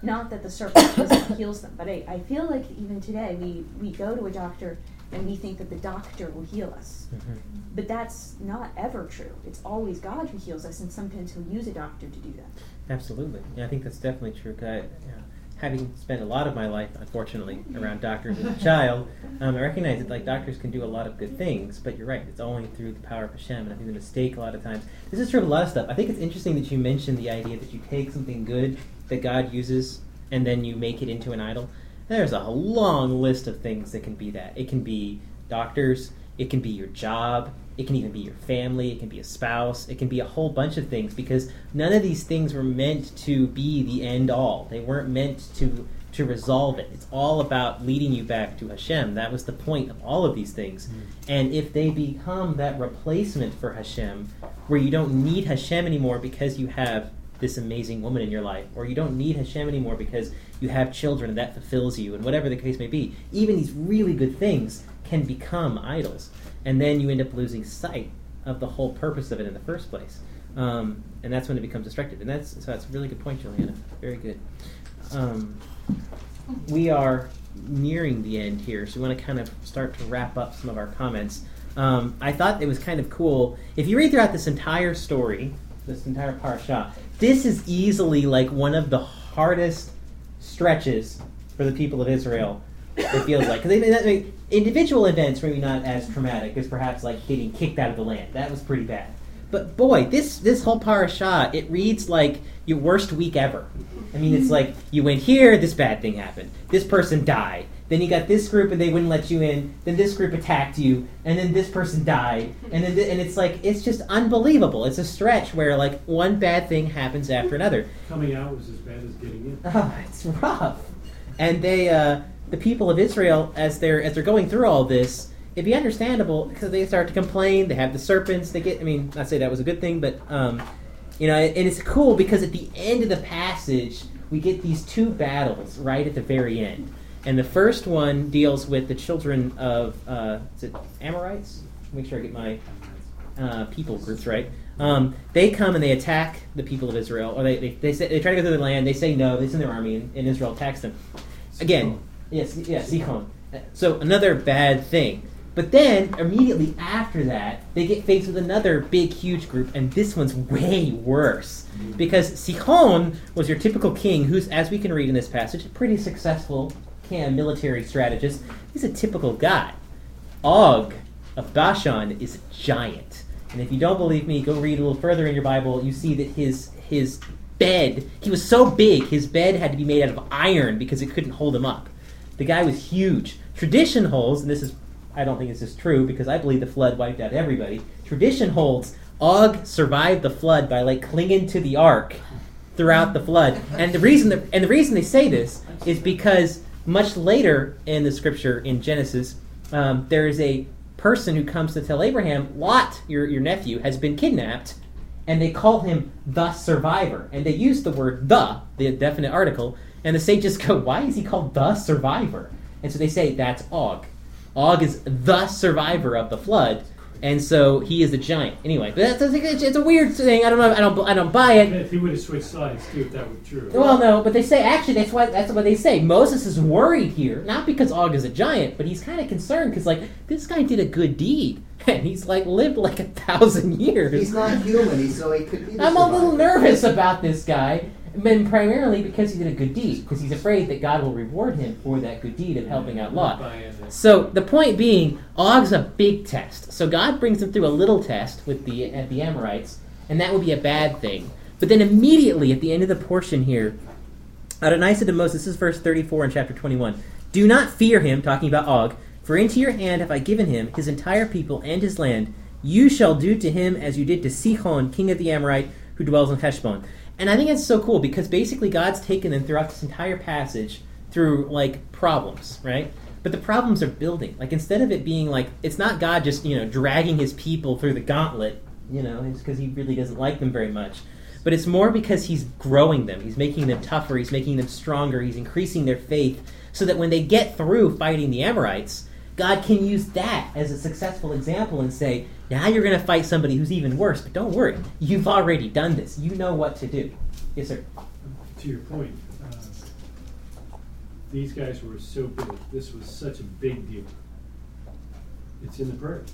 not that the serpent *coughs* heals them. But I, I feel like even today we we go to a doctor and we think that the doctor will heal us. Mhm. But that's not ever true. It's always God who heals us, and sometimes He'll use a doctor to do that. Absolutely. Yeah, I think that's definitely true. I, yeah, having spent a lot of my life, unfortunately, around doctors as a child, um, I recognize that like doctors can do a lot of good things, but you're right. It's only through the power of Hashem, and I think the mistake a lot of times. This is true of a lot of stuff. I think it's interesting that you mentioned the idea that you take something good that God uses, and then you make it into an idol. There's a long list of things that can be that. It can be doctors. It can be your job. It can even be your family. It can be a spouse. It can be a whole bunch of things because none of these things were meant to be the end all. They weren't meant to to resolve it. It's all about leading you back to Hashem. That was the point of all of these things. Mm-hmm. And if they become that replacement for Hashem, where you don't need Hashem anymore because you have this amazing woman in your life, or you don't need Hashem anymore because you have children and that fulfills you, and whatever the case may be, even these really good things can become idols. And then you end up losing sight of the whole purpose of it in the first place. um, and that's when it becomes destructive. And that's so that's a really good point, Juliana. Very good. Um, we are nearing the end here, so we want to kind of start to wrap up some of our comments. Um, I thought it was kind of cool. If you read throughout this entire story, this entire parasha, this is easily like one of the hardest stretches for the people of Israel. It feels like because I mean, individual events maybe not as traumatic as perhaps like getting kicked out of the land. That was pretty bad. But boy, this this whole parasha it reads like your worst week ever. I mean, it's like you went here, this bad thing happened. This person died. Then you got this group and they wouldn't let you in. Then this group attacked you, and then this person died. And then th- and it's like it's just unbelievable. It's a stretch where like one bad thing happens after another. Coming out was as bad as getting in. Oh, *laughs* it's rough. And they, uh, the people of Israel, as they're as they're going through all this, it'd be understandable because they start to complain. They have the serpents. They get. I mean, I say that was a good thing, but um, you know, and it's cool because at the end of the passage, we get these two battles right at the very end. And the first one deals with the children of uh, is it Amorites? Make sure I get my uh, people groups right. Um, they come and they attack the people of Israel, or they they, they, say, they try to go through the land. They say no. They send their army, and, and Israel attacks them. Again, yes, yes, Sichon. So another bad thing. But then immediately after that, they get faced with another big, huge group, and this one's way worse mm. because Sihon was your typical king, who's, as we can read in this passage, a pretty successful can military strategist. He's a typical guy. Og of Bashan is a giant. And if you don't believe me, go read a little further in your Bible. You see that his his bed, he was so big, his bed had to be made out of iron because it couldn't hold him up. The guy was huge. Tradition holds, and this is I don't think this is true because I believe the flood wiped out everybody. Tradition holds Og survived the flood by like clinging to the ark throughout the flood. And the reason that, and the reason they say this is because much later in the scripture in Genesis, um, there is a person who comes to tell Abraham, Lot, your, your nephew, has been kidnapped, and they call him the survivor. And they use the word the, the definite article, and the sages go, Why is he called the survivor? And so they say that's Og. Og is the survivor of the flood, and so he is a giant. Anyway, but that's, that's it's, it's a weird thing. I don't know. I don't. I don't buy it. If he would have switched sides too, if that were true. Well, no, but they say actually that's why that's what they say. Moses is worried here, not because Og is a giant, but he's kind of concerned because like this guy did a good deed, *laughs* and he's like lived like a thousand years. He's not human, he's, so he could be. the I'm a little nervous about this guy, and primarily because he did a good deed, because he's afraid that God will reward him for that good deed of helping out Lot. So the point being, Og's a big test. So God brings him through a little test with the the Amorites, and that would be a bad thing. But then immediately at the end of the portion here, Adonai said to Moses, this is verse 34 in chapter 21, Do not fear him, talking about Og, for into your hand have I given him his entire people and his land. You shall do to him as you did to Sihon, king of the Amorite, who dwells in Heshbon. And I think that's so cool because basically God's taken them throughout this entire passage through like problems, right? But the problems are building. Like instead of it being like it's not God just you know dragging his people through the gauntlet, you know, it's because he really doesn't like them very much. But it's more because he's growing them. He's making them tougher. He's making them stronger. He's increasing their faith so that when they get through fighting the Amorites, God can use that as a successful example and say, now you're going to fight somebody who's even worse. But don't worry, you've already done this. You know what to do. Yes, sir. To your point, uh, these guys were so big. This was such a big deal. It's in the prayer.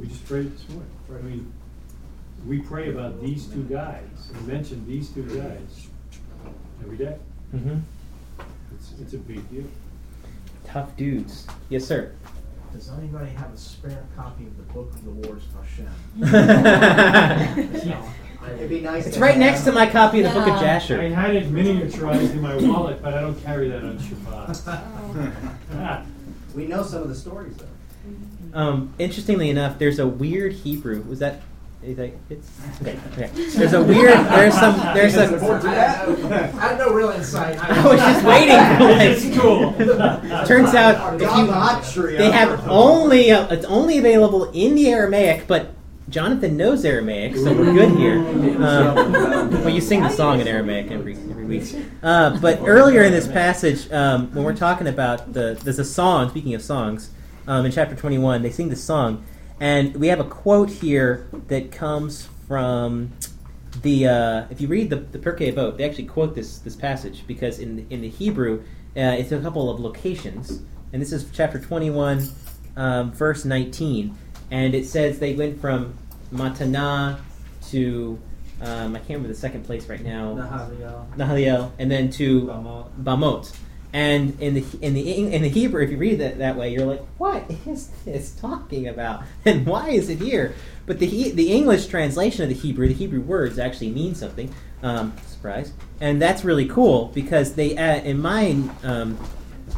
We just prayed this morning. I mean, we pray about these two guys. We mention these two guys every day. Mm-hmm. It's, it's a big deal. Tough dudes. Yes, sir. Does anybody have a spare copy of the Book of the Wars of Hashem? *laughs* *laughs* It'd be nice. It's right next to my copy of the Book of Jasher. I had it miniaturized in my wallet, but I don't carry that on Shabbat. *laughs* We know some of the stories though. Um, interestingly enough, there's a weird Hebrew. Was that? Is that it's okay, okay. There's a weird. There's some. There's I a. have no real insight. *laughs* I was just waiting. It's cool. Turns out, if you, they have only uh, it's only available in the Aramaic, but Jonathan knows Aramaic, so we're good here. Um, well, you sing the song in Aramaic every every week. Uh, but earlier in this passage, um, when we're talking about the there's a song. Speaking of songs, um, in chapter 21, they sing the song, and we have a quote here that comes from the uh, if you read the the Pirkei Avot, they actually quote this this passage because in the, in the Hebrew uh, it's a couple of locations, and this is chapter twenty one, um, verse nineteen, and it says they went from Matana to um, I can't remember the second place right now. Nahaliel. Nahaliel, and then to Bamot. Bamot. And in the in the in the Hebrew, if you read it that way, you're like, what is this talking about, *laughs* and why is it here? But the the English translation of the Hebrew, the Hebrew words actually mean something. Um, surprise, and that's really cool because they uh, in my um,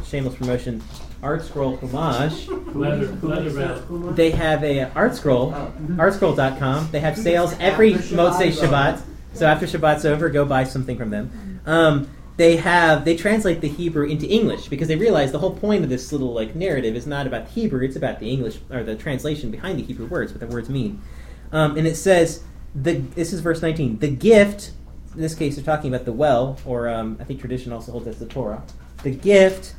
shameless promotion, Art Scroll Chumash. *laughs* Leather, leather belt. They have a art scroll, artscroll.com. They have sales every After Motzei Shabbat. Shabbat. So after Shabbat's over, go buy something from them. Um, they have they translate the Hebrew into English because they realize the whole point of this little like narrative is not about the Hebrew; it's about the English or the translation behind the Hebrew words, what the words mean. Um, and it says the this is verse nineteen. The gift, in this case, they're talking about the well, or um, I think tradition also holds that's the Torah. The gift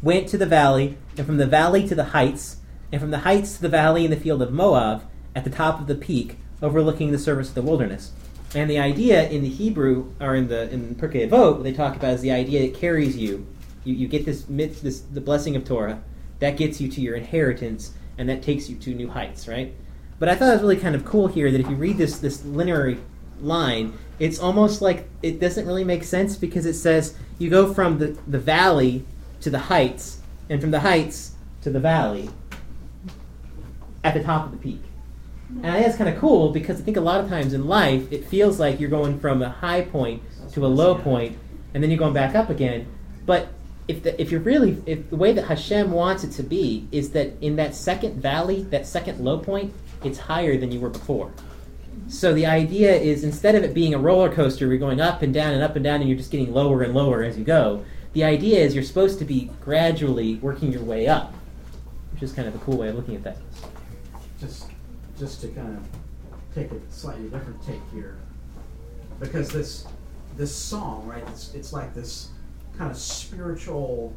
went to the valley, and from the valley to the heights, and from the heights to the valley in the field of Moab, at the top of the peak, overlooking the surface of the wilderness. And the idea in the Hebrew, or in the in Pirkei Avot, they talk about is the idea that carries you. You, you get this, this the blessing of Torah, that gets you to your inheritance, and that takes you to new heights, right? But I thought it was really kind of cool here that if you read this this linear line, it's almost like it doesn't really make sense because it says you go from the, the valley to the heights, and from the heights to the valley at the top of the peak. And I think that's kind of cool because I think a lot of times in life it feels like you're going from a high point to a low point, and then you're going back up again. But if the, if you're really if the way that Hashem wants it to be is that in that second valley, that second low point, it's higher than you were before. So the idea is instead of it being a roller coaster, we're going up and down and up and down, and you're just getting lower and lower as you go. The idea is you're supposed to be gradually working your way up, which is kind of a cool way of looking at that. Just to kind of take a slightly different take here. Because this this song right it's, it's like this kind of spiritual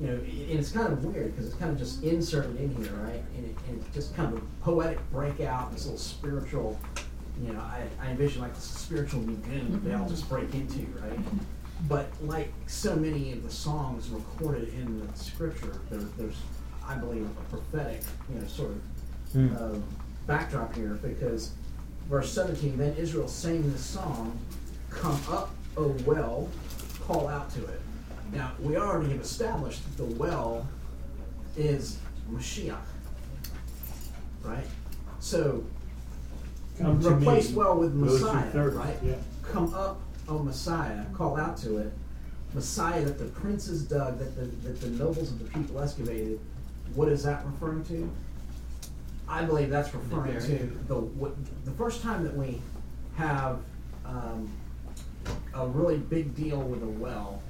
you know and it's kind of weird because it's kind of just inserted in here right? And, it, and it's just kind of a poetic breakout this little spiritual you know i, I envision like this spiritual lagoon that they all just break into right? But like so many of the songs recorded in the scripture there, there's i believe a prophetic you know sort of uh, backdrop here because verse 17 then israel sang this song come up o well call out to it now we already have established that the well is mashiach right? So Come replace well with messiah right? yeah. come up o messiah call out to it. Messiah that the princes dug that the, that the nobles of the people excavated what is that referring to I believe that's referring buried. to the what, the first time that we have um, a really big deal with a well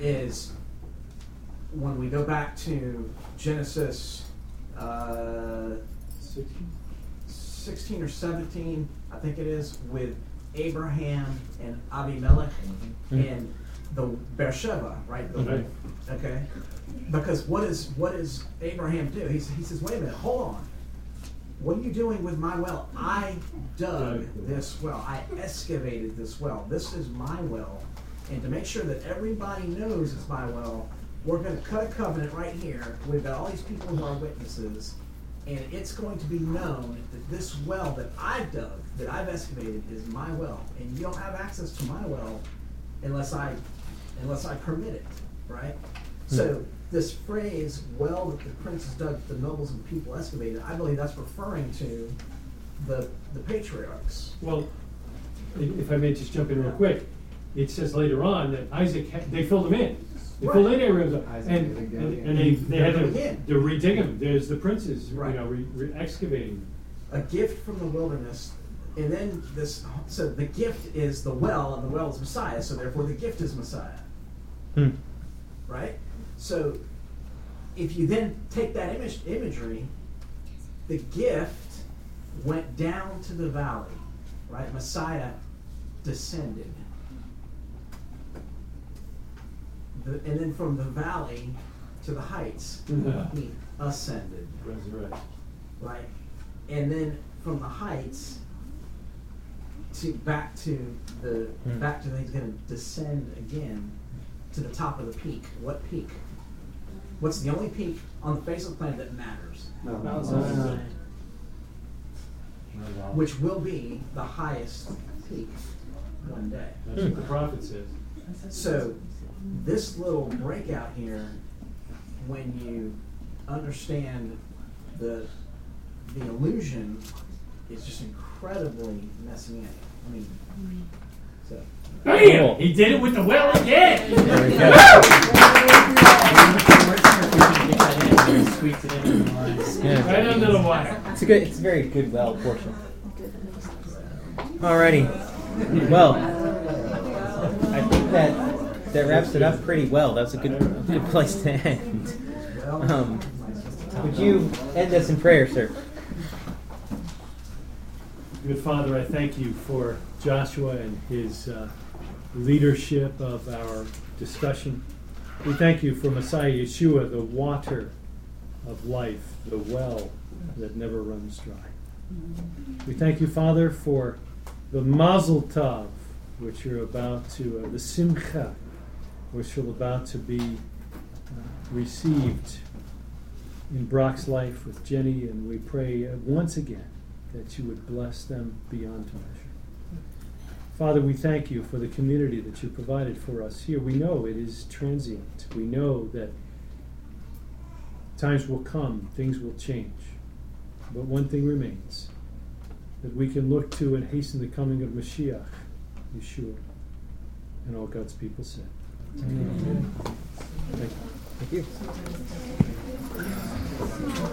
is when we go back to Genesis uh, 16 or 17, I think it is, with Abraham and Abimelech Mhm. and the Beersheba, right? The- Okay. Okay. Because what is what does Abraham do? He, he says, wait a minute, hold on. What are you doing with my well? I dug this well. I excavated this well. This is my well. And to make sure that everybody knows it's my well, we're going to cut a covenant right here. We've got all these people who are witnesses. And it's going to be known that this well that I've dug, that I've excavated, is my well. And you don't have access to my well unless I unless I permit it, right? So hmm. This phrase, well that the princes dug, the nobles and the people excavated, I believe that's referring to the the patriarchs. Well, if if I may just jump in real quick, it says later on that Isaac, had- they filled them in. They filled in areas, of- Isaac and, had to go and and they, they had They're to, going to redig them. There's the princes, you know, re, re excavating. A gift from the wilderness, and then this. So the gift is the well, and the well is Messiah. So therefore, the gift is Messiah, Hmm. right? So if you then take that image imagery, the gift went down to the valley, right? Messiah descended. The, and then from the valley to the heights, Yeah. he ascended. Resurrect. Right? And then from the heights to back to the Hmm. back to the, he's going to descend again to the top of the peak. What peak? What's the only peak on the face of the planet that matters? Mount Zion. Which will be the highest peak one day. That's what the prophet says. So, this little breakout here, when you understand the the illusion, is just incredibly messianic. I mean, so. Bam! He did it with the well again. There we Squeeze it in in the lines. Yeah. Right under the wire. It's a good. It's a very good well portion. Alrighty. Well, I think that that wraps it up pretty well. That's a good good place to end. Um, would you end us in prayer, sir? Good Father, I thank you for Joshua and his uh, leadership of our discussion. We thank you for Messiah Yeshua, the water of life, the well that never runs dry. We thank you, Father, for the Mazel Tov, which you're about to, uh, the Simcha, which you're about to be uh, received in Brock's life with Jenny, and we pray uh, once again that you would bless them beyond measure. Father, we thank you for the community that you provided for us here. We know it is transient. We know that times will come, things will change. But one thing remains that we can look to and hasten the coming of Mashiach, Yeshua, and all God's people said. Amen. Thank you. Thank you.